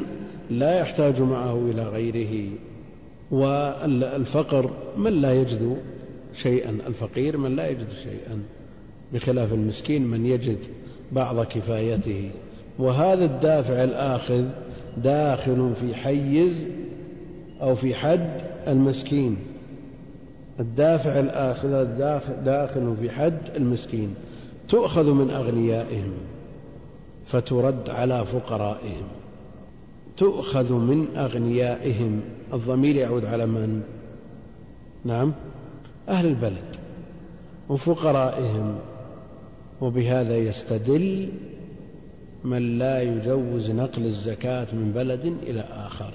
لا يحتاج معه إلى غيره. والفقر من لا يجد شيئا الفقير من لا يجد شيئا. بخلاف المسكين من يجد بعض كفايته. وهذا الدافع الآخذ داخل في حيز أو في حد المسكين. الدافع الآخر داخل في حد المسكين. تؤخذ من أغنيائهم فترد على فقرائهم. تؤخذ من أغنيائهم. الضمير يعود على من؟ نعم أهل البلد وفقرائهم. وبهذا يستدل من لا يجوز نقل الزكاة من بلد إلى آخر.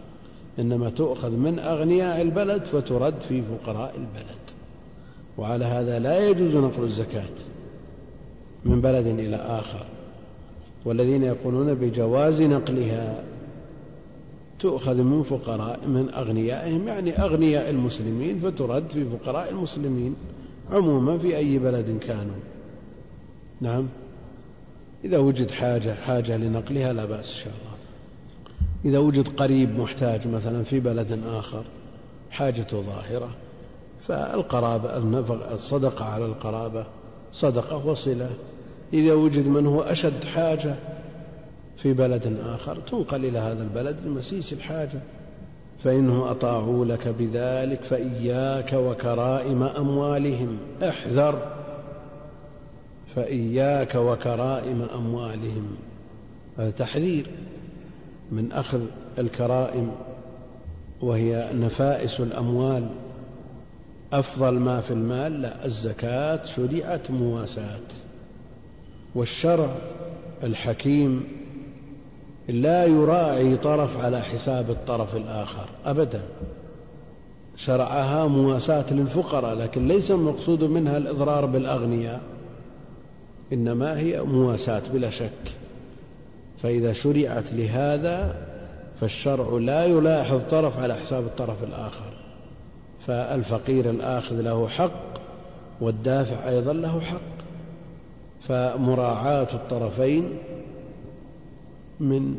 إنما تؤخذ من أغنياء البلد فترد في فقراء البلد. وعلى هذا لا يجوز نقل الزكاة من بلد إلى آخر. والذين يقولون بجواز نقلها تؤخذ من فقراء من أغنيائهم يعني أغنياء المسلمين فترد في فقراء المسلمين عموما في أي بلد كانوا. نعم. إذا وجد حاجة حاجة لنقلها لا بأس إن شاء الله. إذا وجد قريب محتاج مثلا في بلد آخر حاجته ظاهرة فالقرابة الصدقة على القرابة صدقة وصلة. إذا وجد من هو أشد حاجة في بلد آخر تنقل إلى هذا البلد لمسيس الحاجة. فإنهم أطاعوا لك بذلك فإياك وكرائم أموالهم. احذر فإياك وكرائم أموالهم. هذا تحذير. من أخذ الكرائم وهي نفائس الأموال. أفضل ما في المال لا الزكاة شرعت مواساة. والشرع الحكيم لا يراعي طرف على حساب الطرف الآخر أبدا. شرعها مواساة للفقراء لكن ليس المقصود منها الإضرار بالأغنياء إنما هي مواساة بلا شك. فإذا شرعت لهذا فالشرع لا يلاحظ طرف على حساب الطرف الآخر. فالفقير الآخذ له حق والدافع أيضا له حق. فمراعاة الطرفين من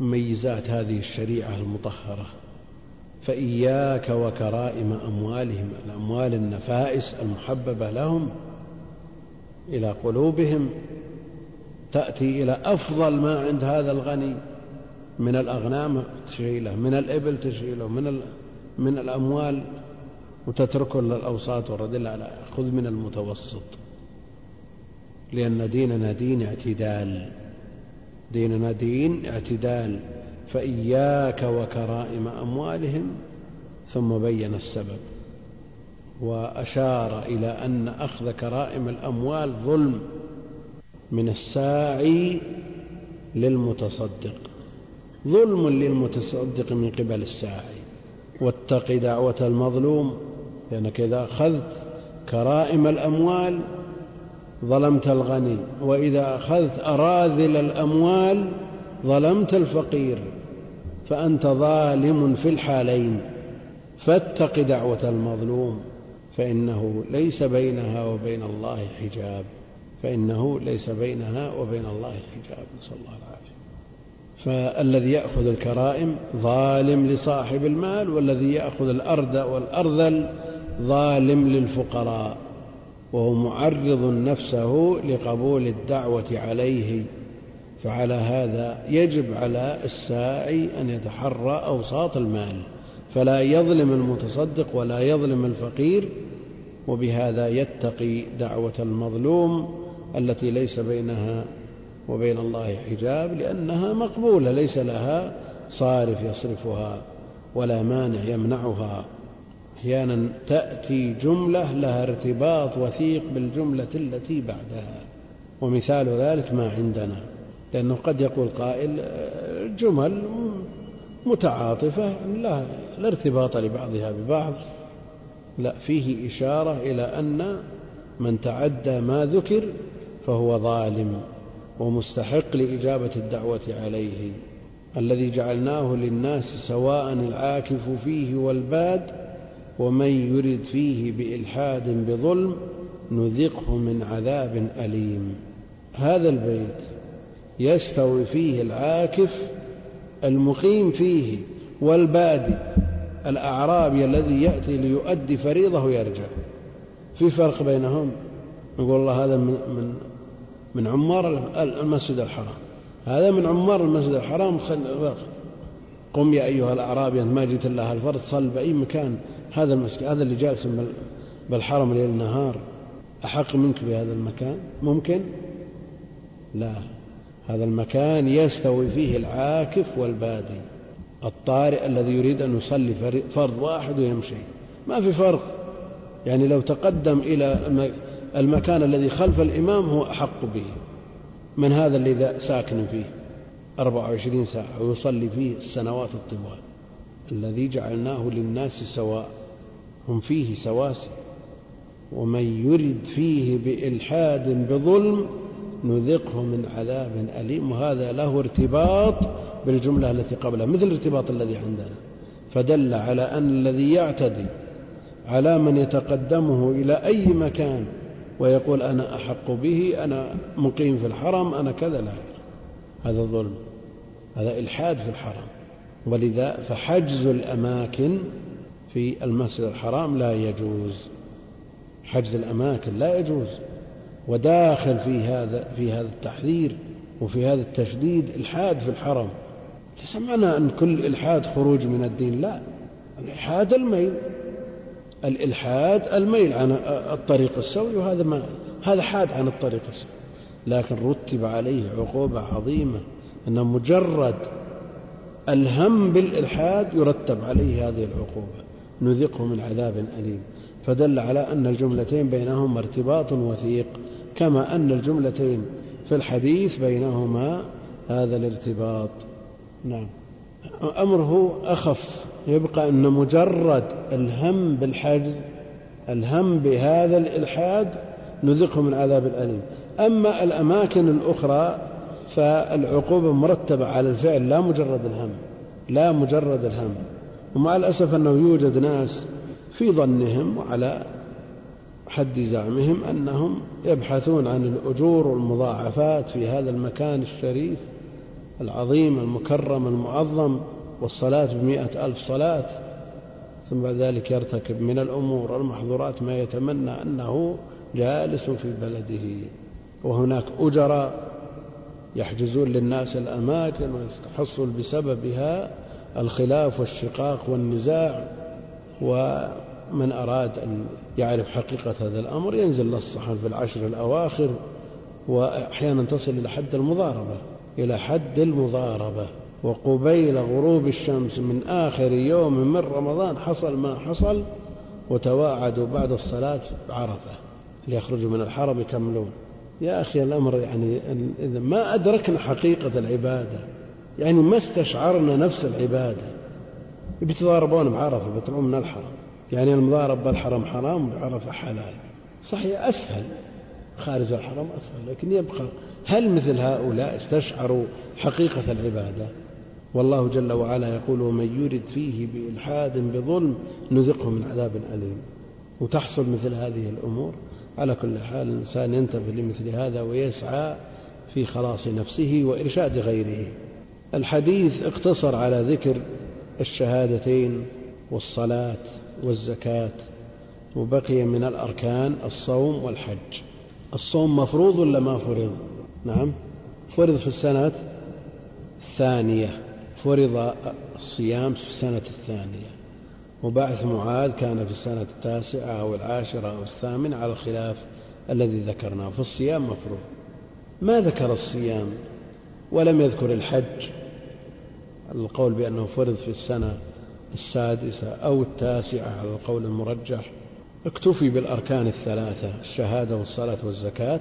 مميزات هذه الشريعة المطهرة. فإياك وكرائم أموالهم الأموال النفائس المحببة لهم إلى قلوبهم تأتي إلى أفضل ما عند هذا الغني. من الأغنام تشيله من الإبل تشيله من من الأموال. وتتركه للأوساط والرذل. خذ من المتوسط. لأن ديننا دين اعتدال. ديننا دين اعتدال. فإياك وكرائم أموالهم. ثم بين السبب. وأشار إلى أن أخذ كرائم الأموال ظلم. من الساعي للمتصدق. ظلم للمتصدق من قبل الساعي. واتق دعوة المظلوم لأنك إذا أخذت كرائم الأموال ظلمت الغني. وإذا أخذت أراذل الأموال ظلمت الفقير. فأنت ظالم في الحالين. فاتق دعوة المظلوم فإنه ليس بينها وبين الله حجاب. فإنه ليس بينها وبين الله حجاب. نسأل الله العافية. فالذي يأخذ الكرائم ظالم لصاحب المال والذي يأخذ الأرض والأرذل ظالم للفقراء. وهو معرض نفسه لقبول الدعوة عليه. فعلى هذا يجب على الساعي أن يتحرى أوساط المال. فلا يظلم المتصدق ولا يظلم الفقير. وبهذا يتقي دعوة المظلوم التي ليس بينها وبين الله حجاب لأنها مقبولة ليس لها صارف يصرفها ولا مانع يمنعها. أحيانا تأتي جملة لها ارتباط وثيق بالجملة التي بعدها. ومثال ذلك ما عندنا لأنه قد يقول قائل جمل متعاطفة لا لا ارتباط لبعضها ببعض. لا فيه إشارة إلى أن من تعدى ما ذكر فهو ظالم ومستحق لإجابة الدعوة عليه الذي جعلناه للناس سواء العاكف فيه والباد ومن يرد فيه بإلحاد بظلم نذقه من عذاب أليم. هذا البيت يستوي فيه العاكف المقيم فيه والبادي الأعرابي الذي يأتي ليؤدي فريضة ويرجع. في فرق بينهم؟ يقول الله هذا من من عمار المسجد الحرام. هذا من عمار المسجد الحرام. قم يا أيها الأعرابي أنت ما جئت الله الفرد. صل بأي مكان. هذا المسجد هذا اللي جالس بالحرم ليل نهار. أحق منك بهذا المكان؟ ممكن؟ لا. هذا المكان يستوي فيه العاكف والبادي. الطارئ الذي يريد أن يصلي فرض واحد ويمشي. ما في فرق. يعني لو تقدم إلى المكان الذي خلف الإمام هو أحق به. من هذا الذي ساكن فيه؟ أربعة وعشرين ساعة ويصلي فيه السنوات الطوال. الذي جعلناه للناس سواء هم فيه سواسي. ومن يرد فيه بإلحاد بظلم نذقه من عذاب أليم. وهذا له ارتباط بالجملة التي قبلها مثل الارتباط الذي عندنا. فدل على أن الذي يعتدي على من يتقدمه إلى أي مكان ويقول أنا أحق به أنا مقيم في الحرم أنا كذا لا. هذا ظلم هذا إلحاد في الحرم. ولذا فحجز الأماكن في المسجد الحرام لا يجوز. حجز الأماكن لا يجوز. وداخل في هذا في هذا التحذير وفي هذا التشديد إلحاد في الحرم. ليس معنى أن كل إلحاد خروج من الدين لا. الإلحاد الميل. الإلحاد الميل عن الطريق السوي وهذا ما هذا حاد عن الطريق السوي. لكن رتب عليه عقوبة عظيمة أن مجرد الهم بالإلحاد يرتب عليه هذه العقوبة. نذقه من عذاب أليم. فدل على أن الجملتين بينهما ارتباط وثيق كما أن الجملتين في الحديث بينهما هذا الارتباط. نعم. أمره أخف يبقى أن مجرد الهم بالحجز الهم بهذا الإلحاد نذقه من عذاب الأليم. أما الأماكن الأخرى فالعقوبة مرتبة على الفعل لا مجرد الهم لا مجرد الهم. ومع الأسف أنه يوجد ناس في ظنهم وعلى حد زعمهم أنهم يبحثون عن الأجور والمضاعفات في هذا المكان الشريف. العظيم المكرم المعظم والصلاة بمئة ألف صلاة. ثم بعد ذلك يرتكب من الأمور والمحظورات ما يتمنى أنه جالس في بلده. وهناك أجراء يحجزون للناس الأماكن ويحصل بسببها الخلاف والشقاق والنزاع. ومن أراد أن يعرف حقيقة هذا الأمر ينزل نصحا في العشر الأواخر وأحيانا تصل إلى حد المضاربة. إلى حد المضاربة. وقبيل غروب الشمس من آخر يوم من رمضان حصل ما حصل وتواعدوا بعد الصلاة بعرفة ليخرجوا من الحرم يكملون. يا أخي الأمر يعني إذا ما أدركنا حقيقة العبادة يعني ما استشعرنا نفس العبادة. بيتضاربون بعرفة بيطلعون من الحرم. يعني المضارب بالحرم حرام وبعرفة حلال. صحيح أسهل. خارج الحرم أسهل لكن يبقى. هل مثل هؤلاء استشعروا حقيقة العبادة؟ والله جل وعلا يقول ومن يرد فيه بإلحاد بظلم نذقه من عذاب أليم. وتحصل مثل هذه الأمور؟ على كل حال الإنسان ينتبه لمثل هذا ويسعى في خلاص نفسه وإرشاد غيره. الحديث اقتصر على ذكر الشهادتين والصلاة والزكاة وبقي من الأركان الصوم والحج. الصوم مفروض ولا ما فرض؟ نعم. فرض في السنة الثانية. فرض الصيام في السنة الثانية. وبعث معاذ كان في السنة التاسعة أو العاشرة أو الثامنة على الخلاف الذي ذكرناه. في الصيام مفروض. ما ذكر الصيام؟ ولم يذكر الحج. القول بأنه فرض في السنة السادسة أو التاسعة على القول المرجح. اكتفي بالأركان الثلاثة الشهادة والصلاة والزكاة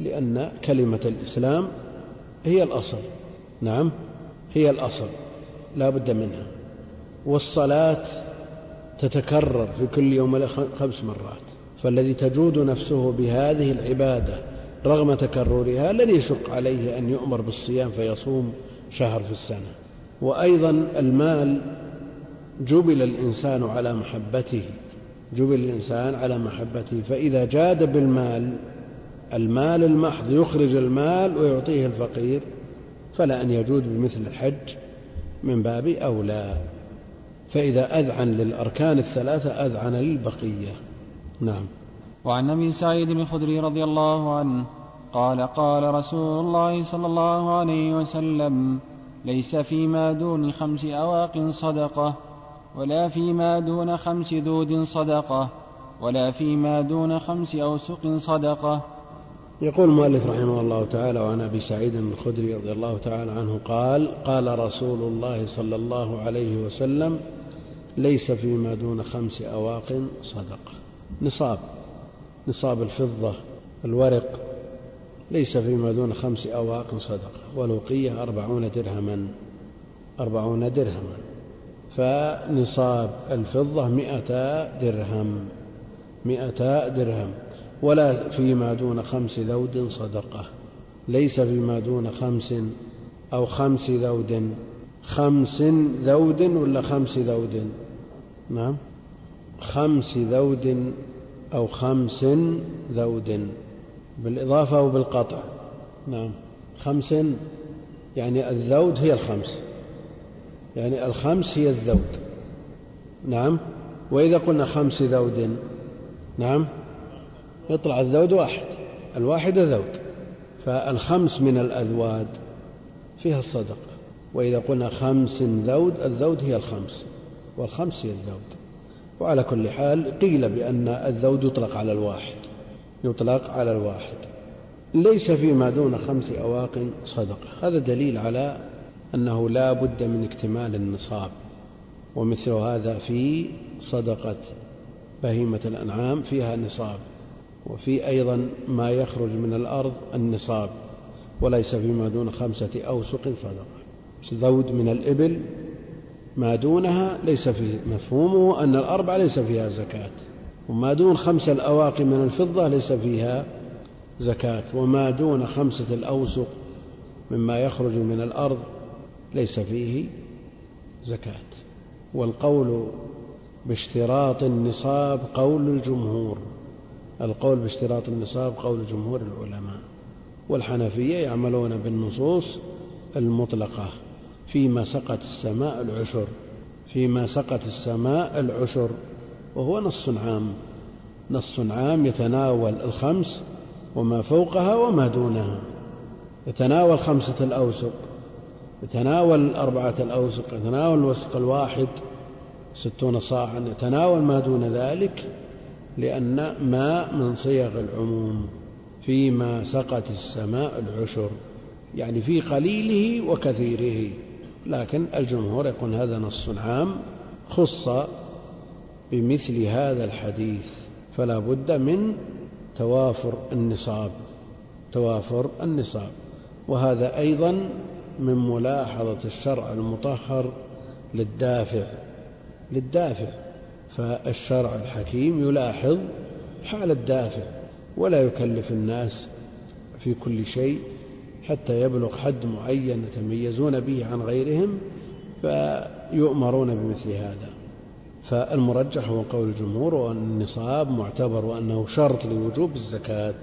لأن كلمة الإسلام هي الأصل. نعم هي الأصل لا بد منها. والصلاة تتكرر في كل يوم خمس مرات. فالذي تجود نفسه بهذه العبادة رغم تكررها لن يشق عليه أن يؤمر بالصيام فيصوم شهر في السنة. وأيضا المال جبل الإنسان على محبته. جبل الإنسان على محبته. فإذا جاد بالمال المال المحض يخرج المال ويعطيه الفقير فلا أن يجود بمثل الحج من باب أولى. فإذا أذعن للأركان الثلاثة أذعن للبقية. نعم. وعن أبي سعيد الخدري رضي الله عنه قال قال رسول الله صلى الله عليه وسلم ليس فيما دون خمس أواق صدقة. ولا فيما دون خمس دود صدقة ولا فيما دون خمس أوسق صدقة. يقول المؤلف رحمه الله تعالى وعن أبي سعيد الخدري رضي الله تعالى عنه قال قال رسول الله صلى الله عليه وسلم ليس فيما دون خمس أواق صدقة. نصاب نصاب الفضة الورق ليس فيما دون خمس أواق صدقة. والوقية أربعون درهما أربعون درهما. فنصاب الفضة مئتا درهم مئتا درهم ولا فيما دون خمس ذود صدقة. ليس فيما دون خمس أو خمس ذود. خمس ذود ولا خمس ذود؟ نعم. خمس ذود أو خمس ذود بالإضافة أو بالقطع نعم. خمس يعني الذود هي الخمس. يعني الخمس هي الذود. نعم؟ وإذا قلنا خمس ذود نعم؟ يطلع الذود واحد. الواحد ذود. فالخمس من الأذواد فيها الصدقة. وإذا قلنا خمس ذود الذود هي الخمس. والخمس هي الذود. وعلى كل حال قيل بأن الذود يطلق على الواحد. يطلق على الواحد. ليس فيما دون خمس أواق صدقة. هذا دليل على أنه لا بد من اكتمال النصاب ومثل هذا في صدقة بهيمة الأنعام فيها نصاب وفي أيضا ما يخرج من الأرض النصاب وليس فيما دون خمسة أوسق صدقة. ذود من الإبل ما دونها ليس فيه مفهومه أن الأربع ليس فيها زكاة وما دون خمسة الأواقي من الفضة ليس فيها زكاة وما دون خمسة الأوسق مما يخرج من الأرض ليس فيه زكاة. والقول باشتراط النصاب قول الجمهور. القول باشتراط النصاب قول جمهور العلماء. والحنفية يعملون بالنصوص المطلقة. فيما سقت السماء العشر. فيما سقت السماء العشر. وهو نص عام. نص عام يتناول الخمس وما فوقها وما دونها. يتناول خمسة الأوسق يتناول أربعة الأوسق يتناول الوسق الواحد ستون صاعا يتناول ما دون ذلك لأن ماء من صيغ العموم فيما سقت السماء العشر يعني في قليله وكثيره. لكن الجمهور يقول هذا نص عام خص بمثل هذا الحديث فلا بد من توافر النصاب توافر النصاب. وهذا أيضا من ملاحظة الشرع المطهر للدافع للدافع فالشرع الحكيم يلاحظ حال الدافع ولا يكلف الناس في كل شيء حتى يبلغ حد معين يتميزون به عن غيرهم فيؤمرون بمثل هذا. فالمرجح هو قول الجمهور وأن النصاب معتبر وأنه شرط لوجوب الزكاة.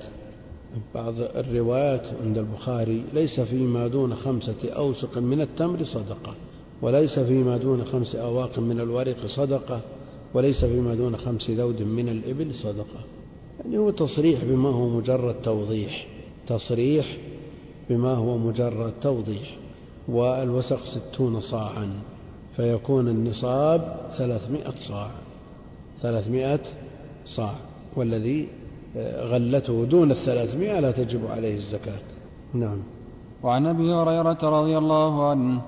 بعض الروايات عند البخاري ليس فيما دون خمسة أوسق من التمر صدقة وليس فيما دون خمس أواق من الورق صدقة وليس فيما دون خمس ذود من الإبل صدقة. يعني هو تصريح بما هو مجرد توضيح تصريح بما هو مجرد توضيح والوسق ستون صاعا فيكون النصاب ثلاثمائة صاع ثلاثمائة صاع والذي غلته دون الثلاثمائة لا تجب عليه الزكاة. نعم. وعن أبي هريرة رضي الله عنه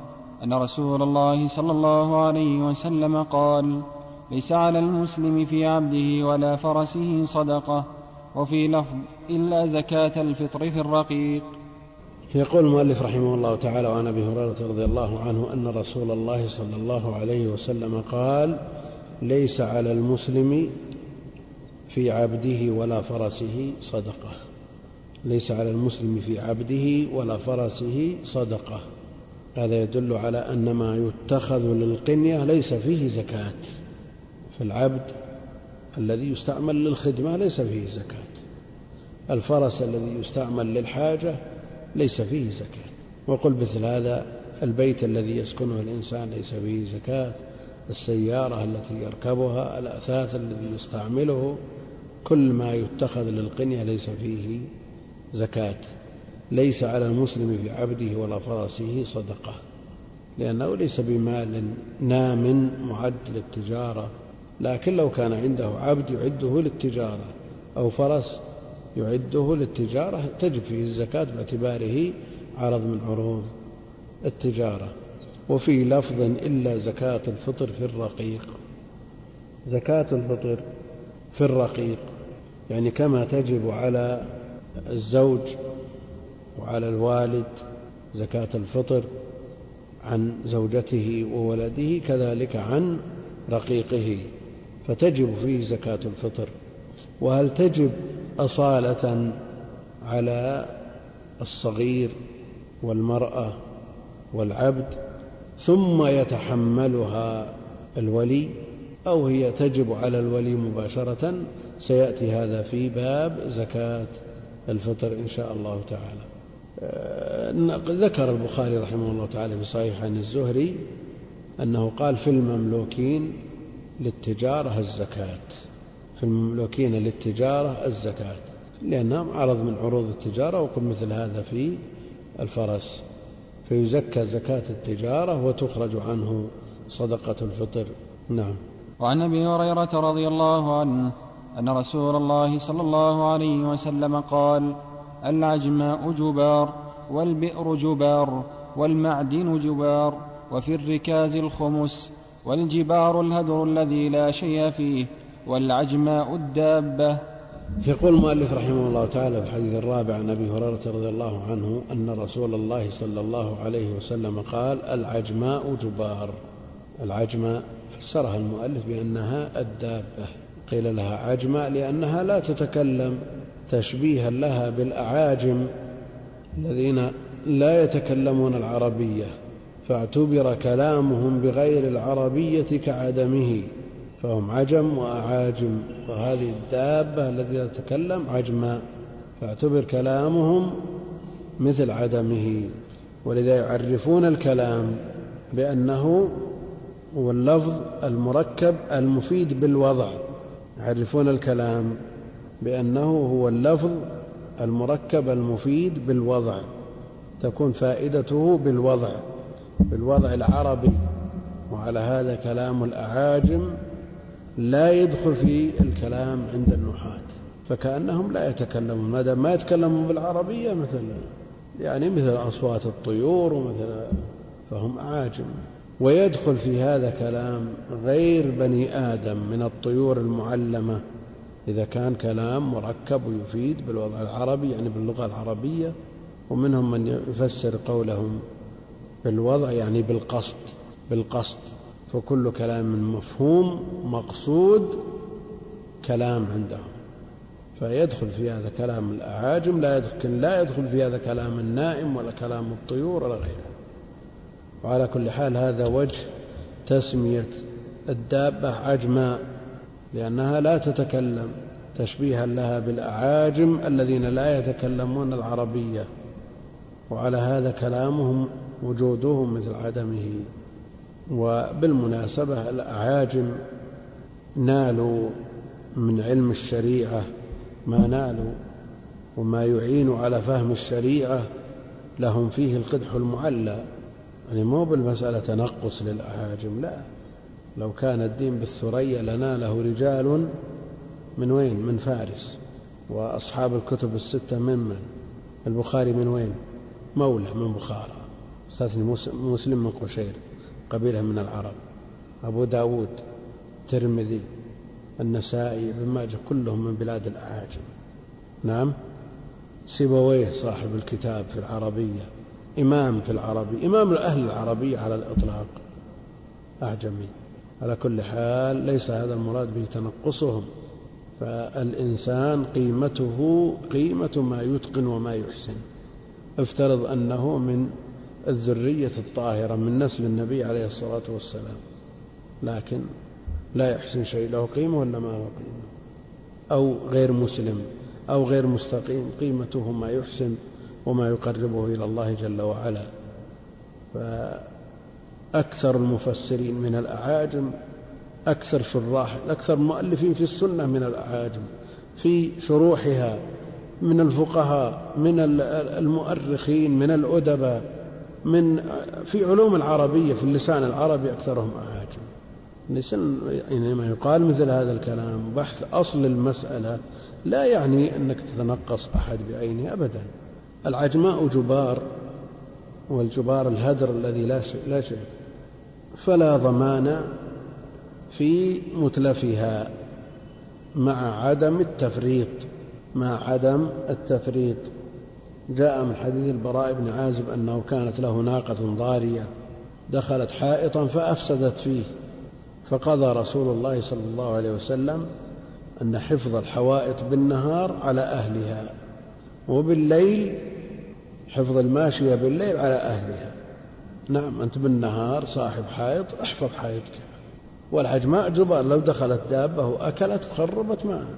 أن رسول الله صلى الله عليه وسلم قال ليس على المسلم في عبده ولا فرسه صدقة وفي لفظ إلا زكاة الفطر في الرقيق. يقول المؤلف رحمه الله تعالى وعن أبي هريرة رضي الله عنه أن رسول الله صلى الله عليه وسلم قال ليس على المسلم في عبده ولا فرسه صدقة. ليس على المسلم في عبده ولا فرسه صدقة. هذا يدل على أن ما يتخذ للقنية ليس فيه زكاة. في العبد الذي يستعمل للخدمة ليس فيه زكاة. الفرس الذي يستعمل للحاجة ليس فيه زكاة. وقل مثل هذا البيت الذي يسكنه الإنسان ليس فيه زكاة. السيارة التي يركبها الأثاث الذي يستعمله كل ما يتخذ للقنية ليس فيه زكاة ليس على المسلم في عبده ولا فرسه صدقة لأنه ليس بمال نام معد للتجارة لكن لو كان عنده عبد يعده للتجارة أو فرس يعده للتجارة تجب فيه الزكاة باعتباره عرض من عروض التجارة. وفي لفظ إلا زكاة الفطر في الرقيق زكاة الفطر في الرقيق. يعني كما تجب على الزوج وعلى الوالد زكاة الفطر عن زوجته وولده كذلك عن رقيقه فتجب فيه زكاة الفطر. وهل تجب أصالة على الصغير والمرأة والعبد ثم يتحملها الولي أو هي تجب على الولي مباشرة سيأتي هذا في باب زكاة الفطر إن شاء الله تعالى. آه، ذكر البخاري رحمه الله تعالى في صحيح عن الزهري أنه قال في المملوكين للتجارة الزكاة. في المملوكين للتجارة الزكاة. لأنهم عرض من عروض التجارة وقل مثل هذا في الفرس. فيزكى زكاة التجارة وتخرج عنه صدقة الفطر. نعم. وعن أبي هريرة رضي الله عنه أن رسول الله صلى الله عليه وسلم قال العجماء جبار والبئر جبار والمعدن جبار وفي الركاز الخمس والجبار الهدر الذي لا شيء فيه والعجماء الدابة. يقول المؤلف رحمه الله تعالى في الحديث الرابع عن أبي هريرة رضي الله عنه أن رسول الله صلى الله عليه وسلم قال العجماء جبار. العجماء فسرها المؤلف بأنها الدابة. قيل لها عجماء لأنها لا تتكلم تشبيها لها بالأعاجم الذين لا يتكلمون العربية فاعتبر كلامهم بغير العربية كعدمه فهم عجم وأعاجم وهذه الدابة التي تتكلم عجماء فاعتبر كلامهم مثل عدمه. ولذا يعرفون الكلام بأنه هو اللفظ المركب المفيد بالوضع. يعرفون الكلام بأنه هو اللفظ المركب المفيد بالوضع تكون فائدته بالوضع بالوضع العربي. وعلى هذا كلام الأعاجم لا يدخل في الكلام عند النحاة فكأنهم لا يتكلمون. ما دام ما يتكلمون بالعربية مثل يعني مثل أصوات الطيور ومثل فهم أعاجم. ويدخل في هذا كلام غير بني آدم من الطيور المعلمة. إذا كان كلام مركب ويفيد بالوضع العربي يعني باللغة العربية ومنهم من يفسر قولهم بالوضع يعني بالقصد بالقصد. فكل كلام مفهوم مقصود كلام عندهم. فيدخل في هذا كلام الأعاجم لا يدخل لا يدخل في هذا كلام النائم ولا كلام الطيور ولا غيره. وعلى كل حال هذا وجه تسمية الدابة عجماء لأنها لا تتكلم تشبيها لها بالأعاجم الذين لا يتكلمون العربية. وعلى هذا كلامهم وجودهم مثل عدمه. وبالمناسبة الأعاجم نالوا من علم الشريعة ما نالوا وما يعين على فهم الشريعة لهم فيه القدح المعلى. يعني مو بالمسألة تنقص للأعاجم لا. لو كان الدين بالثريا لناله رجال من وين؟ من فارس. وأصحاب الكتب الستة ممن البخاري من وين؟ مولى من بخارى. استثني مسلم من قشير قبيلة من العرب. أبو داود الترمذي النسائي ابن ماجه كلهم من بلاد الأعاجم. نعم؟ سيبويه صاحب الكتاب في العربية. إمام في العربي إمام أهل العربية على الإطلاق. أعجمي. على كل حال ليس هذا المراد به تنقصهم. فالإنسان قيمته قيمة ما يتقن وما يحسن. افترض أنه من الذرية الطاهرة من نسل النبي عليه الصلاة والسلام. لكن لا يحسن شيء له قيمة ولا ما له قيمة. أو غير مسلم أو غير مستقيم قيمته ما يحسن. وما يقربه إلى الله جل وعلا. فأكثر المفسرين من الأعاجم أكثر شراح أكثر مؤلفين في السنة من الأعاجم في شروحها من الفقهاء من المؤرخين من الأدباء من في علوم العربية في اللسان العربي أكثرهم أعاجم. لسان حينما يقال مثل هذا الكلام بحث أصل المسألة لا يعني أنك تتنقص أحد بعينه أبدا. العجماء جبار والجبار الهدر الذي لا شيء لا شيء. فلا ضمان في متلفها مع عدم التفريط مع عدم التفريط. جاء من حديث البراء بن عازب أنه كانت له ناقة ضارية دخلت حائطا فأفسدت فيه. فقضى رسول الله صلى الله عليه وسلم أن حفظ الحوائط بالنهار على أهلها وبالليل حفظ الماشية بالليل على أهلها. نعم أنت بالنهار صاحب حائط أحفظ حائطك. والعجماء جبار لو دخلت دابة وأكلت وخربت معها.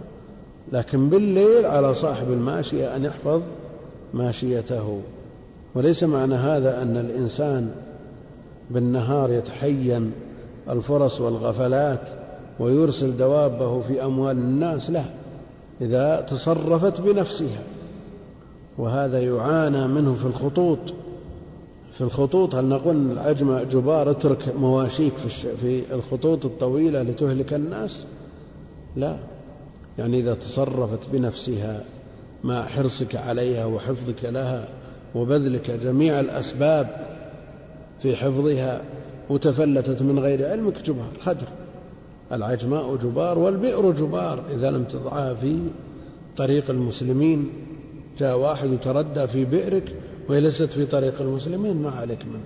لكن بالليل على صاحب الماشية أن يحفظ ماشيته. وليس معنى هذا أن الإنسان بالنهار يتحين الفرص والغفلات ويرسل دوابه في أموال الناس. لا إذا تصرفت بنفسها. وهذا يعانى منه في الخطوط. في الخطوط هل نقول العجمة جبار اترك مواشيك في الخطوط الطويلة لتهلك الناس؟ لا. يعني إذا تصرفت بنفسها مع حرصك عليها وحفظك لها وبذلك جميع الأسباب في حفظها وتفلتت من غير علمك جبار هدر العجماء جبار والبئر جبار إذا لم تضعها في طريق المسلمين جاء واحد وتردى في بئرك وهي ليست في طريق المسلمين ما عليك منه.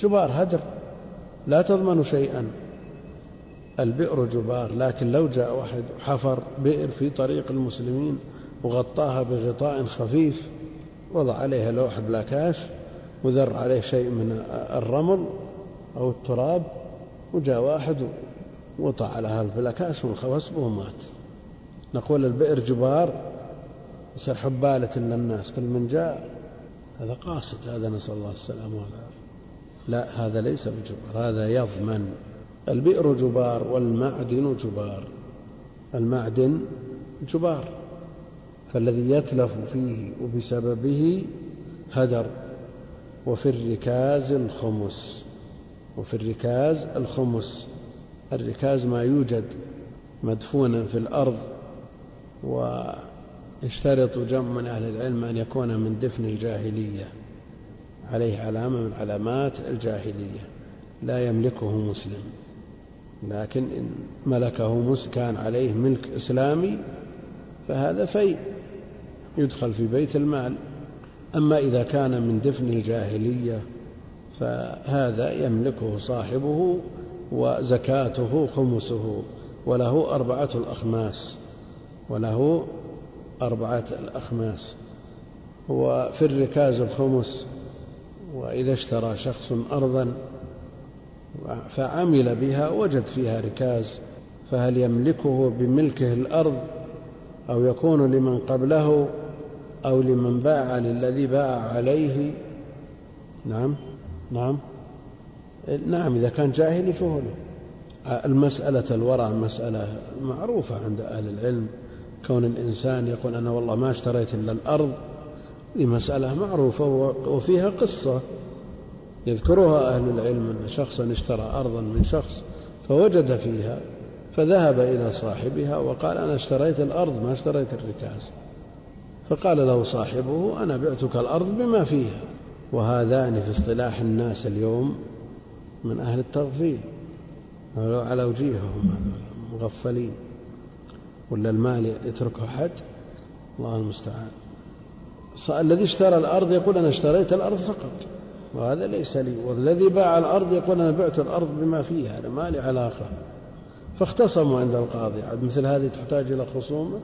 جبار هدر لا تضمن شيئا. البئر جبار لكن لو جاء واحد حفر بئر في طريق المسلمين وغطاها بغطاء خفيف وضع عليها لوح بلاكاش وذر عليه شيء من الرمل أو التراب وجاء واحد وطع على هالبلاكاش والخوص ومات نقول البئر جبار يصير حبالة للناس كل من جاء هذا قاصد هذا نسأل الله السلامة والعافية. لا هذا ليس بجبار هذا يضمن. البئر جبار والمعدن جبار. المعدن جبار. فالذي يتلف فيه وبسببه هدر وفي الركاز الخمس. وفي الركاز الخمس الركاز ما يوجد مدفونا في الأرض ويشترط جمع من أهل العلم أن يكون من دفن الجاهلية عليه علامة من علامات الجاهلية. لا يملكه مسلم. لكن إن ملكه كان عليه ملك إسلامي فهذا في يدخل في بيت المال. أما إذا كان من دفن الجاهلية فهذا يملكه صاحبه وزكاته خمسه وله أربعة الأخماس وله أربعة الأخماس وفي الركاز الخمس وإذا اشترى شخص أرضا فعمل بها وجد فيها ركاز فهل يملكه بملكه الأرض أو يكون لمن قبله أو لمن باع للذي باع عليه؟ نعم نعم نعم إذا كان جاهلي فهو له. المسألة الورع مسألة معروفة عند أهل العلم. كون الإنسان يقول أنا والله ما اشتريت إلا الأرض هذه مسألة معروفة وفيها قصة. يذكرها أهل العلم أن شخصا اشترى أرضا من شخص فوجد فيها فذهب إلى صاحبها وقال أنا اشتريت الأرض ما اشتريت الركاز. فقال له صاحبه أنا بعتك الأرض بما فيها. وهذان في اصطلاح الناس اليوم من أهل التغفيل على وجيههم مغفلين. ولا المال يتركه حد؟ الله المستعان. الذي اشترى الأرض يقول أنا اشتريت الأرض فقط وهذا ليس لي. والذي باع الأرض يقول أنا بعت الأرض بما فيها أنا ما لي علاقة فاختصموا عند القاضي. عاد مثل هذه تحتاج إلى خصومة؟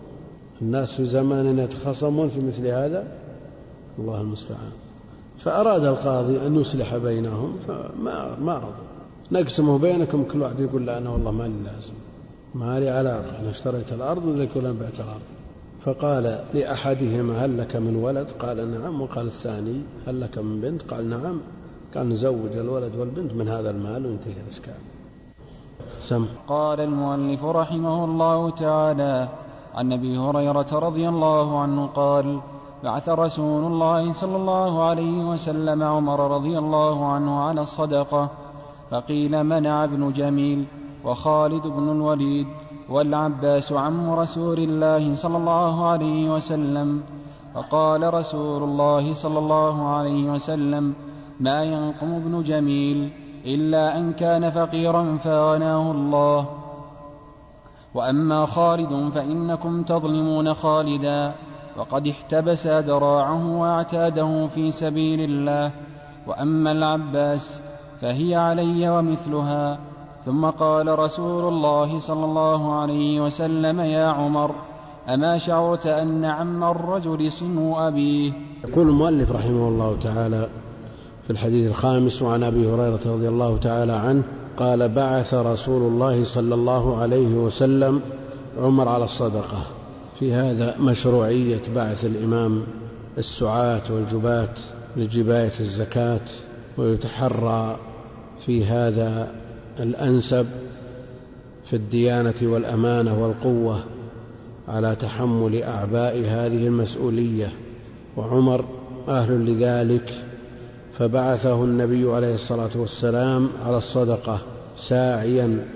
الناس في زماننا يتخاصمون في مثل هذا؟ الله المستعان. فأراد القاضي أن يصلح بينهم فما ما رضوا. نقسمه بينكم كل واحد يقول لا أنا والله ما لي لازم. ما لي علاقة أنا اشتريت الأرض أنا بعت الأرض. فقال لأحدهما هل لك من ولد؟ قال نعم. وقال الثاني هل لك من بنت؟ قال نعم. قال نزوج الولد والبنت من هذا المال وانتهي الإشكال. سم. قال المؤلف رحمه الله تعالى عن أبي هريرة رضي الله عنه قال بعث رسول الله صلى الله عليه وسلم عمر رضي الله عنه على الصدقة فقيل منع ابن جميل. وخالد بن الوليد والعباس عم رسول الله صلى الله عليه وسلم. فقال رسول الله صلى الله عليه وسلم ما ينقم ابن جميل إلا أن كان فقيرا فأغناه الله. وأما خالد فإنكم تظلمون خالدا. وقد احتبس ذراعه واعتاده في سبيل الله. وأما العباس فهي علي ومثلها. ثم قال رسول الله صلى الله عليه وسلم يا عمر أما شعرت أن عم الرجل صنو أبيه؟ يقول المؤلف رحمه الله تعالى في الحديث الخامس وعن أبي هريرة رضي الله تعالى عنه قال بعث رسول الله صلى الله عليه وسلم عمر على الصدقة. في هذا مشروعية بعث الإمام السعاة والجباة لجباية الزكاة ويتحرى في هذا الأنسب في الديانة والأمانة والقوة على تحمل أعباء هذه المسؤولية. وعمر أهل لذلك فبعثه النبي عليه الصلاة والسلام على الصدقة ساعيا.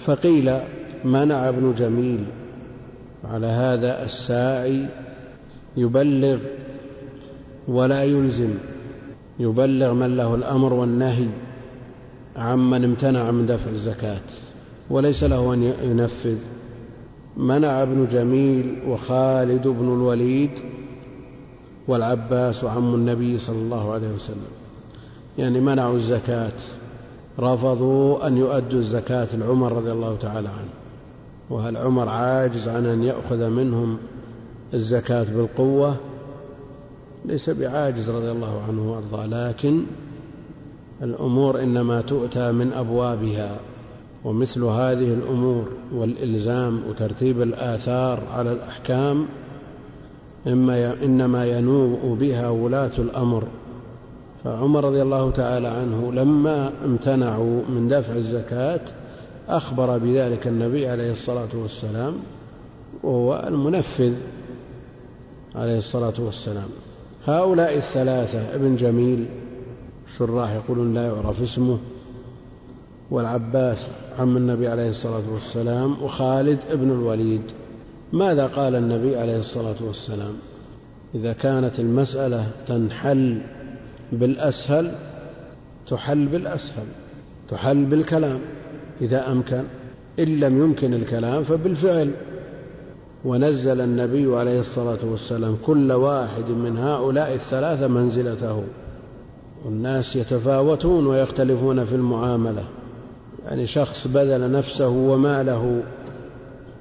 فقيل منع ابن جميل على هذا الساعي يبلغ ولا يلزم يبلغ من له الأمر والنهي. عمن امتنع من دفع الزكاة وليس له أن ينفذ. منع ابن جميل وخالد بن الوليد والعباس وعم النبي صلى الله عليه وسلم. يعني منعوا الزكاة رفضوا أن يؤدوا الزكاة لعمر رضي الله تعالى عنه. وهل عمر عاجز عن أن يأخذ منهم الزكاة بالقوة؟ ليس بعاجز رضي الله عنه وأرضاه لكن الأمور إنما تؤتى من أبوابها ومثل هذه الأمور والإلزام وترتيب الآثار على الأحكام إما إنما ينوء بها ولاة الأمر. فعمر رضي الله تعالى عنه لما امتنعوا من دفع الزكاة أخبر بذلك النبي عليه الصلاة والسلام وهو المنفذ عليه الصلاة والسلام. هؤلاء الثلاثة ابن جميل شراح يقولون لا يعرف اسمه والعباس عم النبي عليه الصلاة والسلام وخالد ابن الوليد. ماذا قال النبي عليه الصلاة والسلام؟ إذا كانت المسألة تنحل بالأسهل تحل بالأسهل تحل بالكلام. إذا أمكن إن لم يمكن الكلام فبالفعل. ونزل النبي عليه الصلاة والسلام كل واحد من هؤلاء الثلاثة منزلته. والناس يتفاوتون ويختلفون في المعاملة. يعني شخص بذل نفسه وماله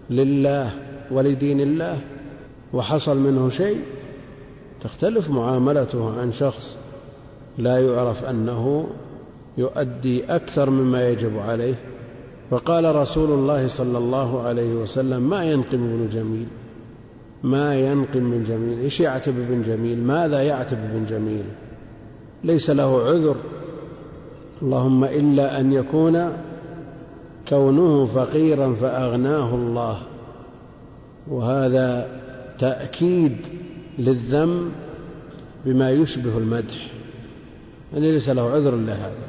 لله ولدين الله وحصل منه شيء تختلف معاملته عن شخص لا يعرف أنه يؤدي أكثر مما يجب عليه. فقال رسول الله صلى الله عليه وسلم ما ينقم ابن جميل؟ ما ينقم من جميل؟ إيش يعتب ابن جميل؟ ماذا يعتب ابن جميل؟ ليس له عذر. اللهم إلا أن يكون كونه فقيرا فأغناه الله. وهذا تأكيد للذم بما يشبه المدح. يعني ليس له عذر إلا هذا.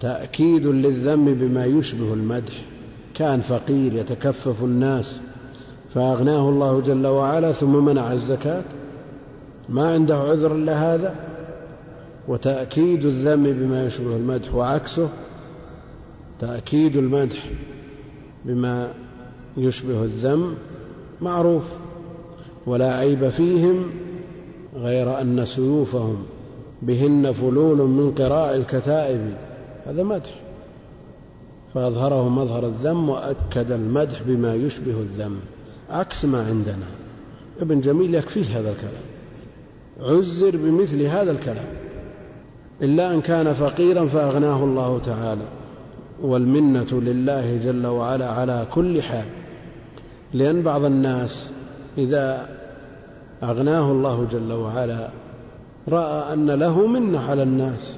تأكيد للذم بما يشبه المدح. كان فقير يتكفف الناس فأغناه الله جل وعلا ثم منع الزكاة. ما عنده عذر إلا هذا؟ وتأكيد الذم بما يشبه المدح وعكسه تأكيد المدح بما يشبه الذم معروف ولا عيب فيهم غير أن سيوفهم بهن فلول من قراء الكتائب هذا مدح. فأظهره مظهر الذم وأكد المدح بما يشبه الذم عكس ما عندنا. ابن جميل يكفيه هذا الكلام. عزر بمثل هذا الكلام. إلا أن كان فقيرا فأغناه الله تعالى. والمنة لله جل وعلا على كل حال. لأن بعض الناس إذا أغناه الله جل وعلا رأى أن له منة على الناس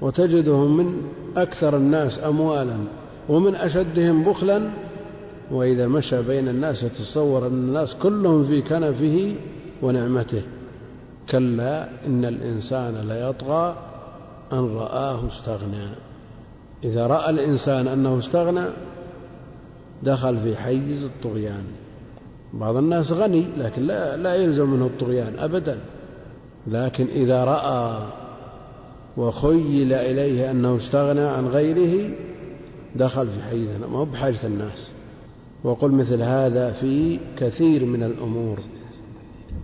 وتجدهم من أكثر الناس أموالا ومن أشدهم بخلا وإذا مشى بين الناس يتصور أن الناس كلهم في كنفه ونعمته. كلا إن الإنسان ليطغى أن رآه استغنى. إذا رأى الإنسان أنه استغنى دخل في حيز الطغيان. بعض الناس غني لكن لا, لا يلزم منه الطغيان أبدا. لكن إذا رأى وخيل إليه أنه استغنى عن غيره دخل في حيزنا ما هو بحاجة الناس. وقل مثل هذا في كثير من الأمور.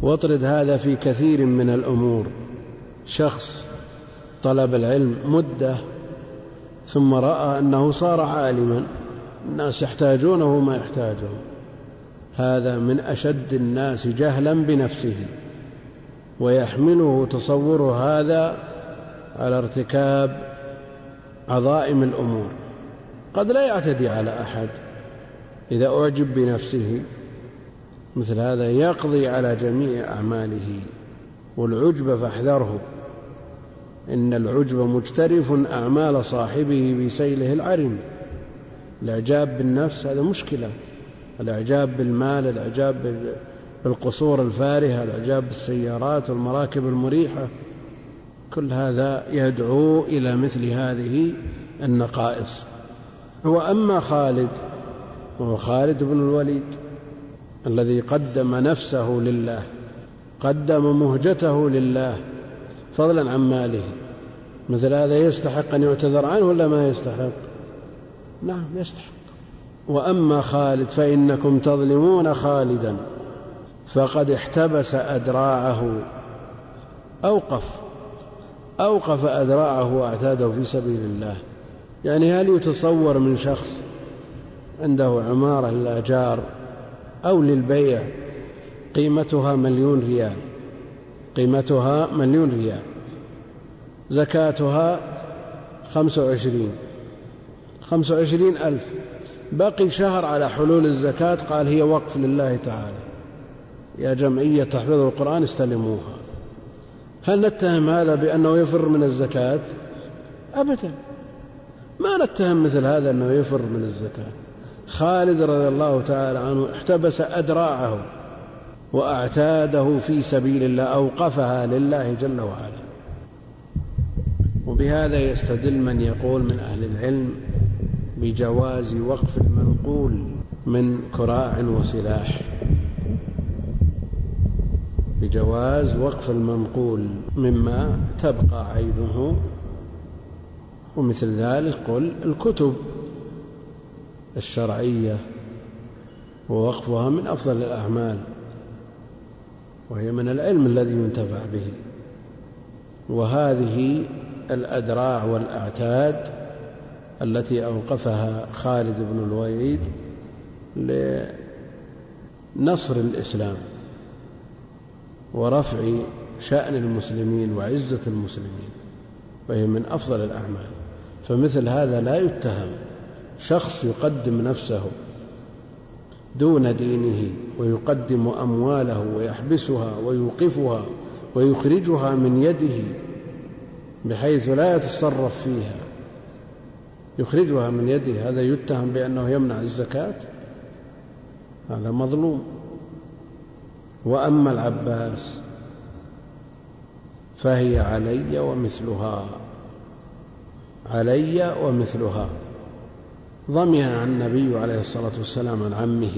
واطرد هذا في كثير من الأمور. شخص طلب العلم مدة ثم رأى أنه صار عالما الناس يحتاجونه ما يحتاجه. هذا من أشد الناس جهلا بنفسه ويحمله تصور هذا على ارتكاب عظائم الأمور. قد لا يعتدي على أحد إذا أعجب بنفسه مثل هذا يقضي على جميع أعماله والعجب فاحذره. إن العجب مجترف أعمال صاحبه بسيله العرم. الإعجاب بالنفس هذا مشكلة. الإعجاب بالمال الإعجاب بالقصور الفارهة الإعجاب بالسيارات والمراكب المريحة. كل هذا يدعو إلى مثل هذه النقائص. وأما خالد وهو خالد بن الوليد الذي قدم نفسه لله قدم مهجته لله فضلا عن ماله. مثل هذا يستحق أن يعتذر عنه ولا ما يستحق؟ نعم يستحق. وأما خالد فإنكم تظلمون خالدا. فقد احتبس أدراعه. أوقف. أوقف أدراعه وأعتاده في سبيل الله. يعني هل يتصور من شخص عنده عمارة للأجار أو للبيع قيمتها مليون ريال؟ قيمتها مليون ريال زكاتها خمسة وعشرين خمسة وعشرين ألف. بقي شهر على حلول الزكاة قال هي وقف لله تعالى. يا جمعية تحفظ القرآن استلموها. هل نتهم هذا بأنه يفر من الزكاة؟ أبدا. ما نتهم مثل هذا أنه يفر من الزكاة. خالد رضي الله تعالى عنه احتبس أدراعه. وأعتاده في سبيل الله أوقفها لله جل وعلا. وبهذا يستدل من يقول من أهل العلم بجواز وقف المنقول من كراع وسلاح. بجواز وقف المنقول مما تبقى عيبه ومثل ذلك قل الكتب الشرعية ووقفها من أفضل الأعمال. وهي من العلم الذي ينتفع به. وهذه الأدراع والأعتاد التي أوقفها خالد بن الوليد لنصر الإسلام ورفع شأن المسلمين وعزة المسلمين وهي من أفضل الأعمال. فمثل هذا لا يتهم. شخص يقدم نفسه دون دينه ويقدم أمواله ويحبسها ويوقفها ويخرجها من يده بحيث لا يتصرف فيها. يخرجها من يده هذا يتهم بأنه يمنع الزكاة؟ هذا مظلوم. وأما العباس فهي علي ومثلها علي ومثلها. ضمها النبي عليه الصلاة والسلام عن عمه.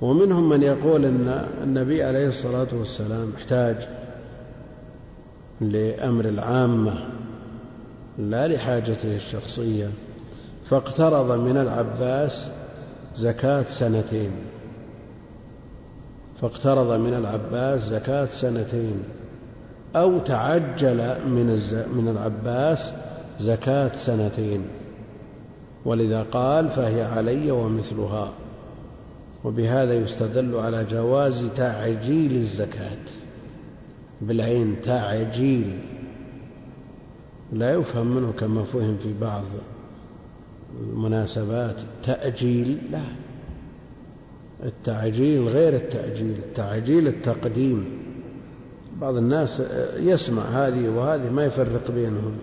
ومنهم من يقول أن النبي عليه الصلاة والسلام احتاج لأمر العامة لا لحاجته الشخصية فاقترض من العباس زكاة سنتين. فاقترض من العباس زكاة سنتين. أو تعجل من من العباس زكاة سنتين. ولذا قال فهي علي ومثلها. وبهذا يستدل على جواز تعجيل الزكاة. بالعين تعجيل. لا يفهم منه كما فهم في بعض المناسبات. تأجيل؟ لا. التعجيل غير التأجيل. التعجيل التقديم. بعض الناس يسمع هذه وهذه ما يفرق بينهم.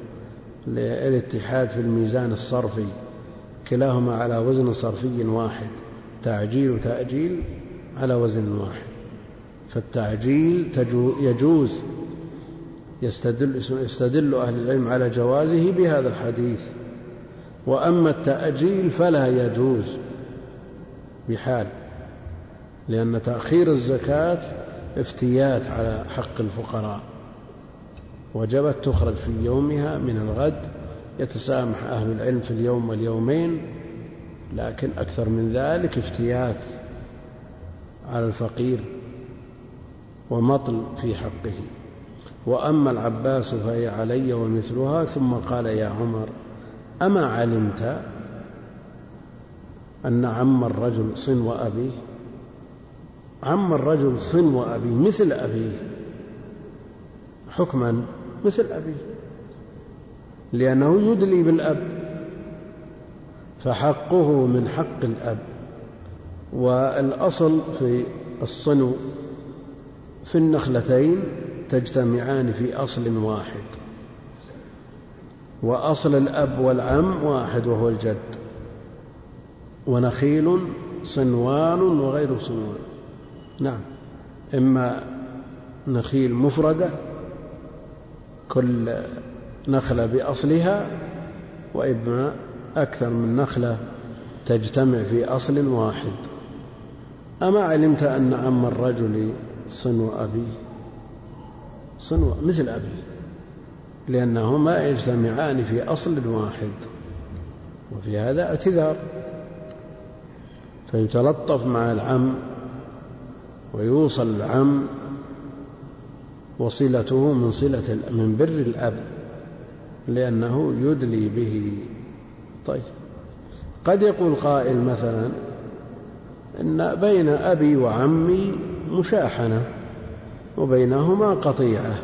للاتحاد في الميزان الصرفي. كلاهما على وزن صرفي واحد. تعجيل وتأجيل على وزن واحد. فالتعجيل يجوز يستدل, يستدل أهل العلم على جوازه بهذا الحديث. وأما التأجيل فلا يجوز بحال لأن تأخير الزكاة افتيات على حق الفقراء. وجبت تخرج في يومها من الغد يتسامح أهل العلم في اليوم واليومين لكن أكثر من ذلك افتيات على الفقير ومطل في حقه. وأما العباس فهي علي ومثلها ثم قال يا عمر أما علمت أن عم الرجل صنو أبيه عم الرجل صنو أبيه مثل أبيه حكما مثل أبيه. لأنه يدلي بالأب فحقه من حق الأب. والأصل في الصنو في النخلتين تجتمعان في أصل واحد. وأصل الأب والعم واحد وهو الجد. ونخيل صنوان وغير صنوان. نعم. إما نخيل مفردة كل نخلة بأصلها وإما أكثر من نخلة تجتمع في أصل واحد. أما علمت أن عم الرجل صنو أبيه؟ صنو مثل أبيه لأنهما يجتمعان في أصل واحد وفي هذا اعتذار. فيتلطف مع العم ويوصل العم وصلته من صلة من بر الأب. لأنه يدلي به. طيب. قد يقول قائل مثلا إن بين أبي وعمي مشاحنة وبينهما قطيعة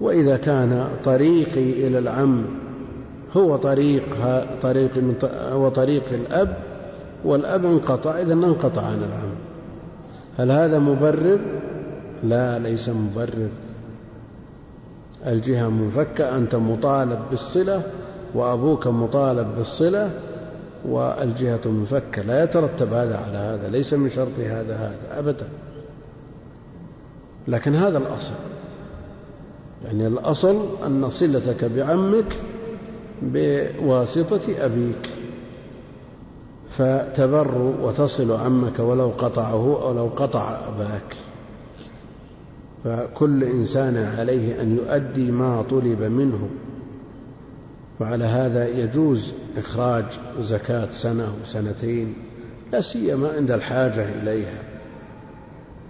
وإذا كان طريقي إلى العم هو طريق طريق هو طريق الأب والأب انقطع إذا انقطع عن العم. هل هذا مبرر؟ لا ليس مبرر. الجهة منفكة أنت مطالب بالصلة وأبوك مطالب بالصلة والجهة منفكة. لا يترتب هذا على هذا ليس من شرط هذا هذا أبدا. لكن هذا الأصل. يعني الأصل أن صلتك بعمك بواسطة أبيك. فتبر وتصل عمك ولو قطعه أو لو قطع أباك. فكل إنسان عليه أن يؤدي ما طلب منه. وعلى هذا يجوز إخراج زكاة سنة وسنتين لا سيما عند الحاجة إليها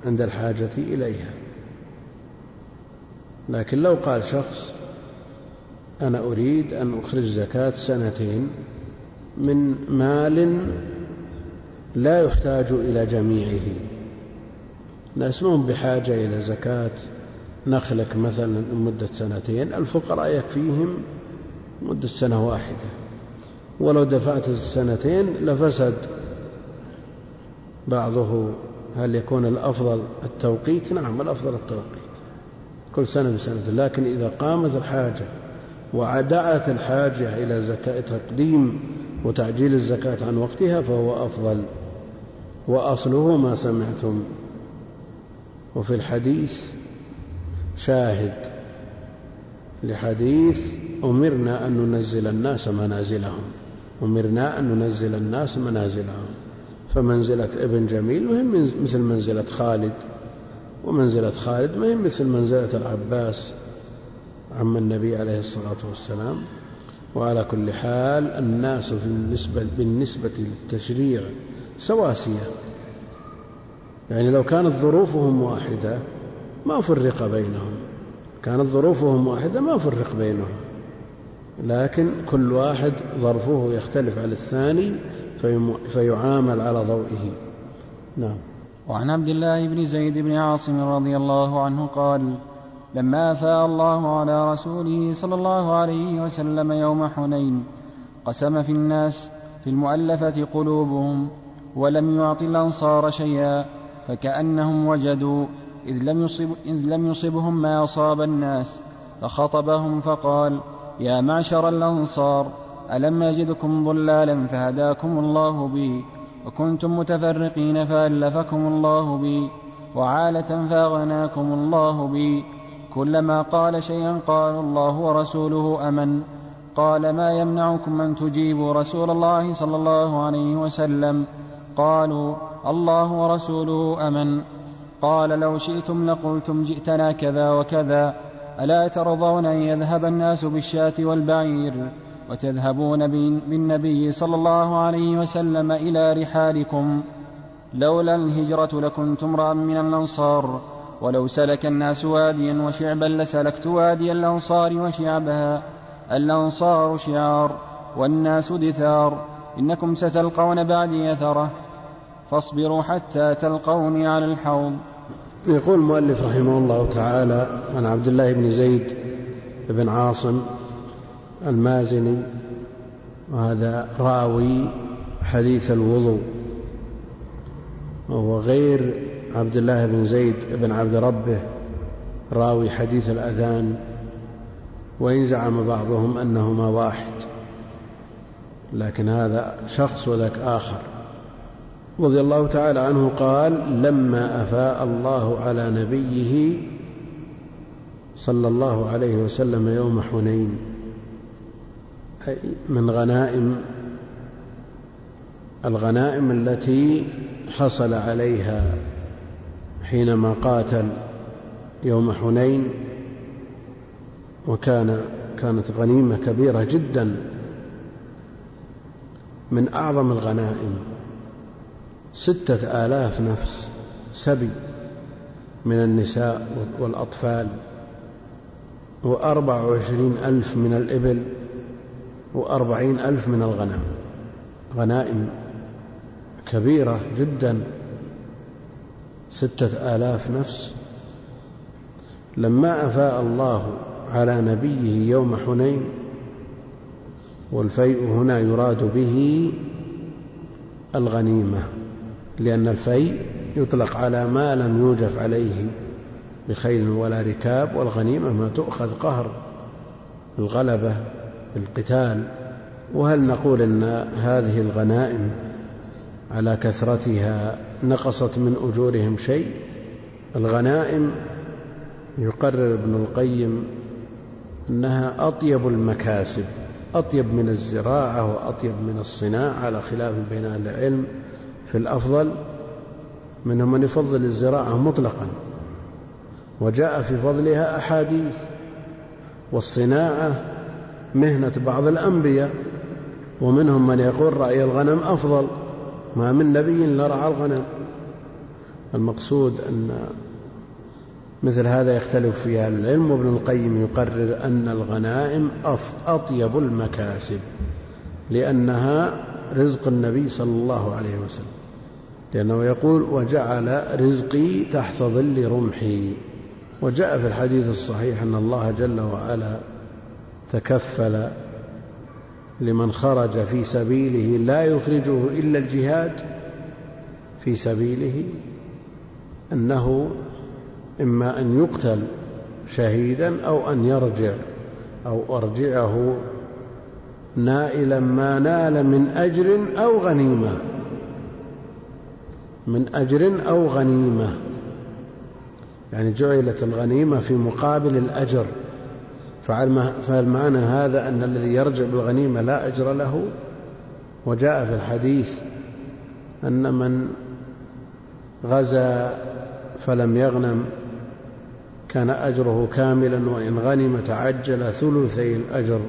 عند الحاجة إليها. لكن لو قال شخص أنا أريد أن أخرج زكاة سنتين من مال لا يحتاج إلى جميعه. ناس ما بحاجة إلى زكاة. نخلك مثلا لمدة سنتين الفقراء يكفيهم مدة سنة واحدة. ولو دفعت السنتين لفسد بعضه. هل يكون الأفضل التوقيت؟ نعم الأفضل التوقيت. كل سنة بسنة. لكن إذا قامت الحاجة ودعت الحاجة إلى زكاة تقديم وتعجيل الزكاة عن وقتها فهو أفضل. وأصله ما سمعتم. وفي الحديث شاهد لحديث أمرنا أن ننزل الناس منازلهم. أمرنا أن ننزل الناس منازلهم. فمنزلة ابن جميل مهم مثل منزلة خالد. ومنزلة خالد ما هي مثل منزلة العباس عم النبي عليه الصلاة والسلام. وعلى كل حال الناس في النسبة بالنسبة للتشريع سواسية. يعني لو كانت ظروفهم واحدة ما فرق بينهم. كانت ظروفهم واحدة ما فرق بينهم. لكن كل واحد ظرفه يختلف على الثاني فيعامل على ضوئه. نعم. وعن عبد الله بن زيد بن عاصم رضي الله عنه قال لما أفاء الله على رسوله صلى الله عليه وسلم يوم حنين قسم في الناس في المؤلفة قلوبهم ولم يعط الأنصار شيئا فكأنهم وجدوا إذ لم, يصب إذ لم يصبهم ما أصاب الناس فخطبهم فقال يا معشر الأنصار ألم يجدكم ضلالا فهداكم الله بي وكنتم متفرقين فألفكم الله بي وعالة فأغناكم الله بي. كلما قال شيئا قال الله ورسوله أمن. قال ما يمنعكم أن تجيبوا رسول الله صلى الله عليه وسلم قالوا الله ورسوله أمن. قال لو شئتم لقلتم جئتنا كذا وكذا. ألا ترضون أن يذهب الناس بالشاة والبعير وتذهبون بالنبي صلى الله عليه وسلم إلى رحالكم. لولا الهجرة لكنت امرأ من الأنصار. ولو سلك الناس واديا وشعبا لسلكت وادي الأنصار وشعبها الأنصار شعار والناس دثار. إنكم ستلقون بعدي أثرة. فاصبروا حتى تلقوني على الحوض. يقول المؤلف رحمه الله تعالى عن عبد الله بن زيد بن عاصم المازني وهذا راوي حديث الوضوء وهو غير عبد الله بن زيد بن عبد ربه راوي حديث الأذان وإن زعم بعضهم أنهما واحد لكن هذا شخص وذاك آخر. رضي الله تعالى عنه قال لما أفاء الله على نبيه صلى الله عليه وسلم يوم حنين أي من غنائم الغنائم التي حصل عليها حينما قاتل يوم حنين وكان كانت غنيمة كبيرة جدا من أعظم الغنائم. ستة آلاف نفس سبي من النساء والأطفال وأربع وعشرين ألف من الإبل وأربعين ألف من الغنم. غنائم كبيرة جدا. ستة آلاف نفس. لما أفاء الله على نبيه يوم حنين والفيء هنا يراد به الغنيمة. لأن الفيء يطلق على ما لم يوجف عليه بخيل ولا ركاب والغنيمة ما تؤخذ قهر الغلبة القتال. وهل نقول إن هذه الغنائم على كثرتها نقصت من أجورهم شيء؟ الغنائم يقرر ابن القيم إنها أطيب المكاسب أطيب من الزراعة وأطيب من الصناعة على خلاف بين أهل العلم. في الأفضل منهم من يفضل الزراعة مطلقا وجاء في فضلها أحاديث والصناعة مهنة بعض الأنبياء ومنهم من يقول رأي الغنم أفضل ما من نبي إلا رعى الغنم. المقصود أن مثل هذا يختلف فيه أهل العلم وابن القيم يقرر أن الغنائم أطيب المكاسب لأنها رزق النبي صلى الله عليه وسلم. لأنه يقول وجعل رزقي تحت ظل رمحي. وجاء في الحديث الصحيح أن الله جل وعلا تكفل لمن خرج في سبيله لا يخرجه إلا الجهاد في سبيله أنه إما أن يقتل شهيدا أو أن يرجع أو أرجعه نائلا ما نال من أجر أو غنيمة. من أجر أو غنيمة. يعني جعلت الغنيمة في مقابل الأجر. فهل معنى هذا أن الذي يرجع بالغنيمة لا أجر له. وجاء في الحديث أن من غزا فلم يغنم كان أجره كاملا وإن غنم تعجل ثلثي الأجر.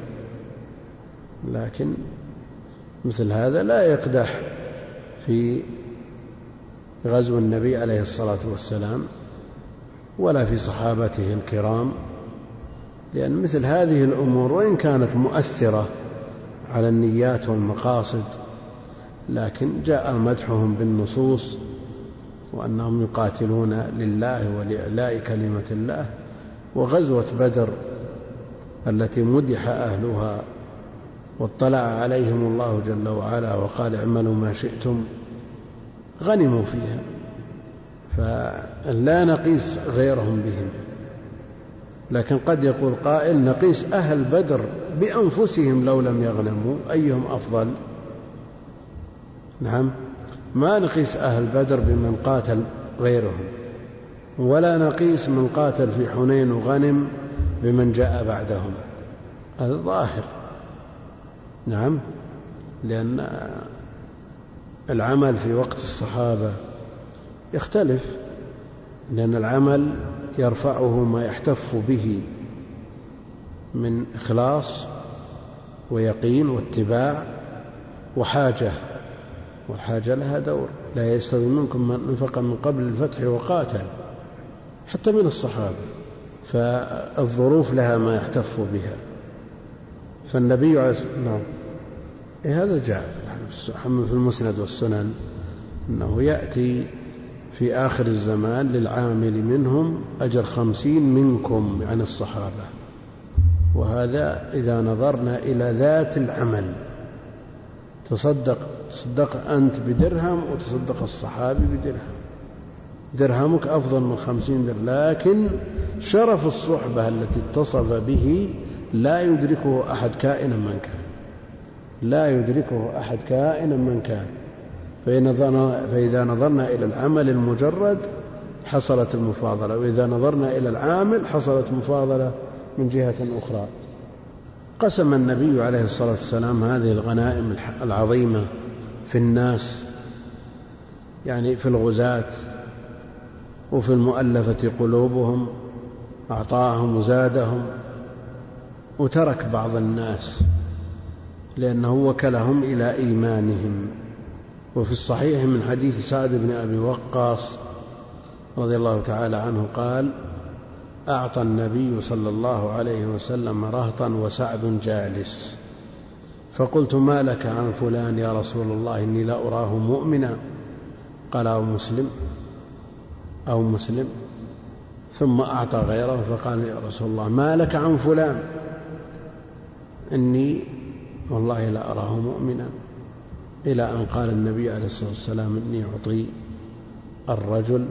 لكن مثل هذا لا يقدح في غزو النبي عليه الصلاة والسلام ولا في صحابته الكرام لأن مثل هذه الأمور وإن كانت مؤثرة على النيات والمقاصد لكن جاء مدحهم بالنصوص وأنهم يقاتلون لله ولإعلاء كلمة الله وغزوة بدر التي مدح أهلها واطلع عليهم الله جل وعلا وقال اعملوا ما شئتم غنموا فيها فلا نقيس غيرهم بهم. لكن قد يقول قائل نقيس أهل بدر بأنفسهم لو لم يغنموا أيهم أفضل؟ نعم ما نقيس أهل بدر بمن قاتل غيرهم ولا نقيس من قاتل في حنين وغنم بمن جاء بعدهم. هذا ظاهر. نعم لأن العمل في وقت الصحابة يختلف لأن العمل يرفعه ما يحتف به من إخلاص ويقين واتباع وحاجة والحاجة لها دور. لا يستوي منكم من أنفق من قبل الفتح وقاتل حتى من الصحابة فالظروف لها ما يحتف بها. فالنبي عليه الصلاة نعم إيه هذا جاء في المسند والسنن أنه يأتي في آخر الزمان للعامل منهم أجر خمسين منكم عن الصحابة. وهذا إذا نظرنا إلى ذات العمل. تصدق تصدق أنت بدرهم وتصدق الصحابي بدرهم. درهمك أفضل من خمسين درهم لكن شرف الصحبة التي اتصف به لا يدركه أحد كائنا من كان. لا يدركه أحد كائنا من كان. فإذا نظرنا إلى العمل المجرد حصلت المفاضلة وإذا نظرنا إلى العامل حصلت مفاضلة من جهة أخرى. قسم النبي عليه الصلاة والسلام هذه الغنائم العظيمة في الناس يعني في الغزاة وفي المؤلفة قلوبهم أعطاهم وزادهم وترك بعض الناس. لأنه وكلهم إلى إيمانهم. وفي الصحيح من حديث سعد بن أبي وقاص رضي الله تعالى عنه قال أعطى النبي صلى الله عليه وسلم رهطا وسعد جالس. فقلت ما لك عن فلان يا رسول الله؟ إني لا أراه مؤمنا. قال أو مسلم. أو مسلم. ثم أعطى غيره فقال يا رسول الله ما لك عن فلان؟ إني والله لا أراه مؤمنا. إلى أن قال النبي عليه الصلاة والسلام إني أعطي الرجل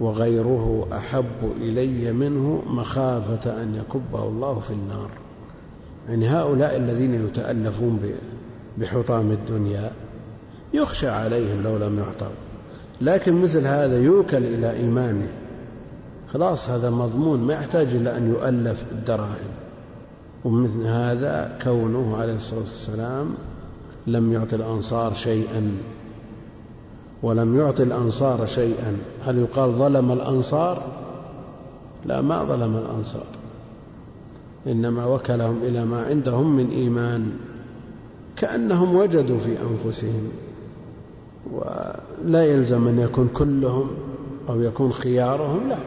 وغيره أحب إلي منه مخافة أن يكبه الله في النار. يعني هؤلاء الذين يتألفون بحطام الدنيا يخشى عليهم لو لم يعطوا. لكن مثل هذا يوكل إلى إيمانه. خلاص هذا مضمون ما يحتاج إلى أن يؤلف الدراهم ومثل هذا كونه عليه الصلاة والسلام لم يعطي الأنصار شيئا. ولم يعطي الأنصار شيئا. هل يقال ظلم الأنصار؟ لا ما ظلم الأنصار. إنما وكلهم إلى ما عندهم من إيمان. كأنهم وجدوا في أنفسهم. ولا يلزم أن يكون كلهم أو يكون خيارهم لا.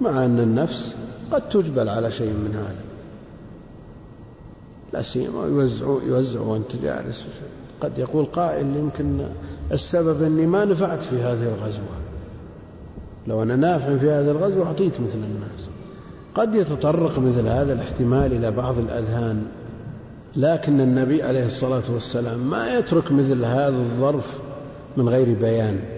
مع أن النفس قد تجبل على شيء من هذا. سيما يوزعوا يوزعوا وأنت جالس. قد يقول قائل يمكن السبب أني ما نفعت في هذه الغزوة. لو أنا نافع في هذه الغزوة أعطيت مثل الناس. قد يتطرق مثل هذا الاحتمال إلى بعض الأذهان لكن النبي عليه الصلاة والسلام ما يترك مثل هذا الظرف من غير بيان.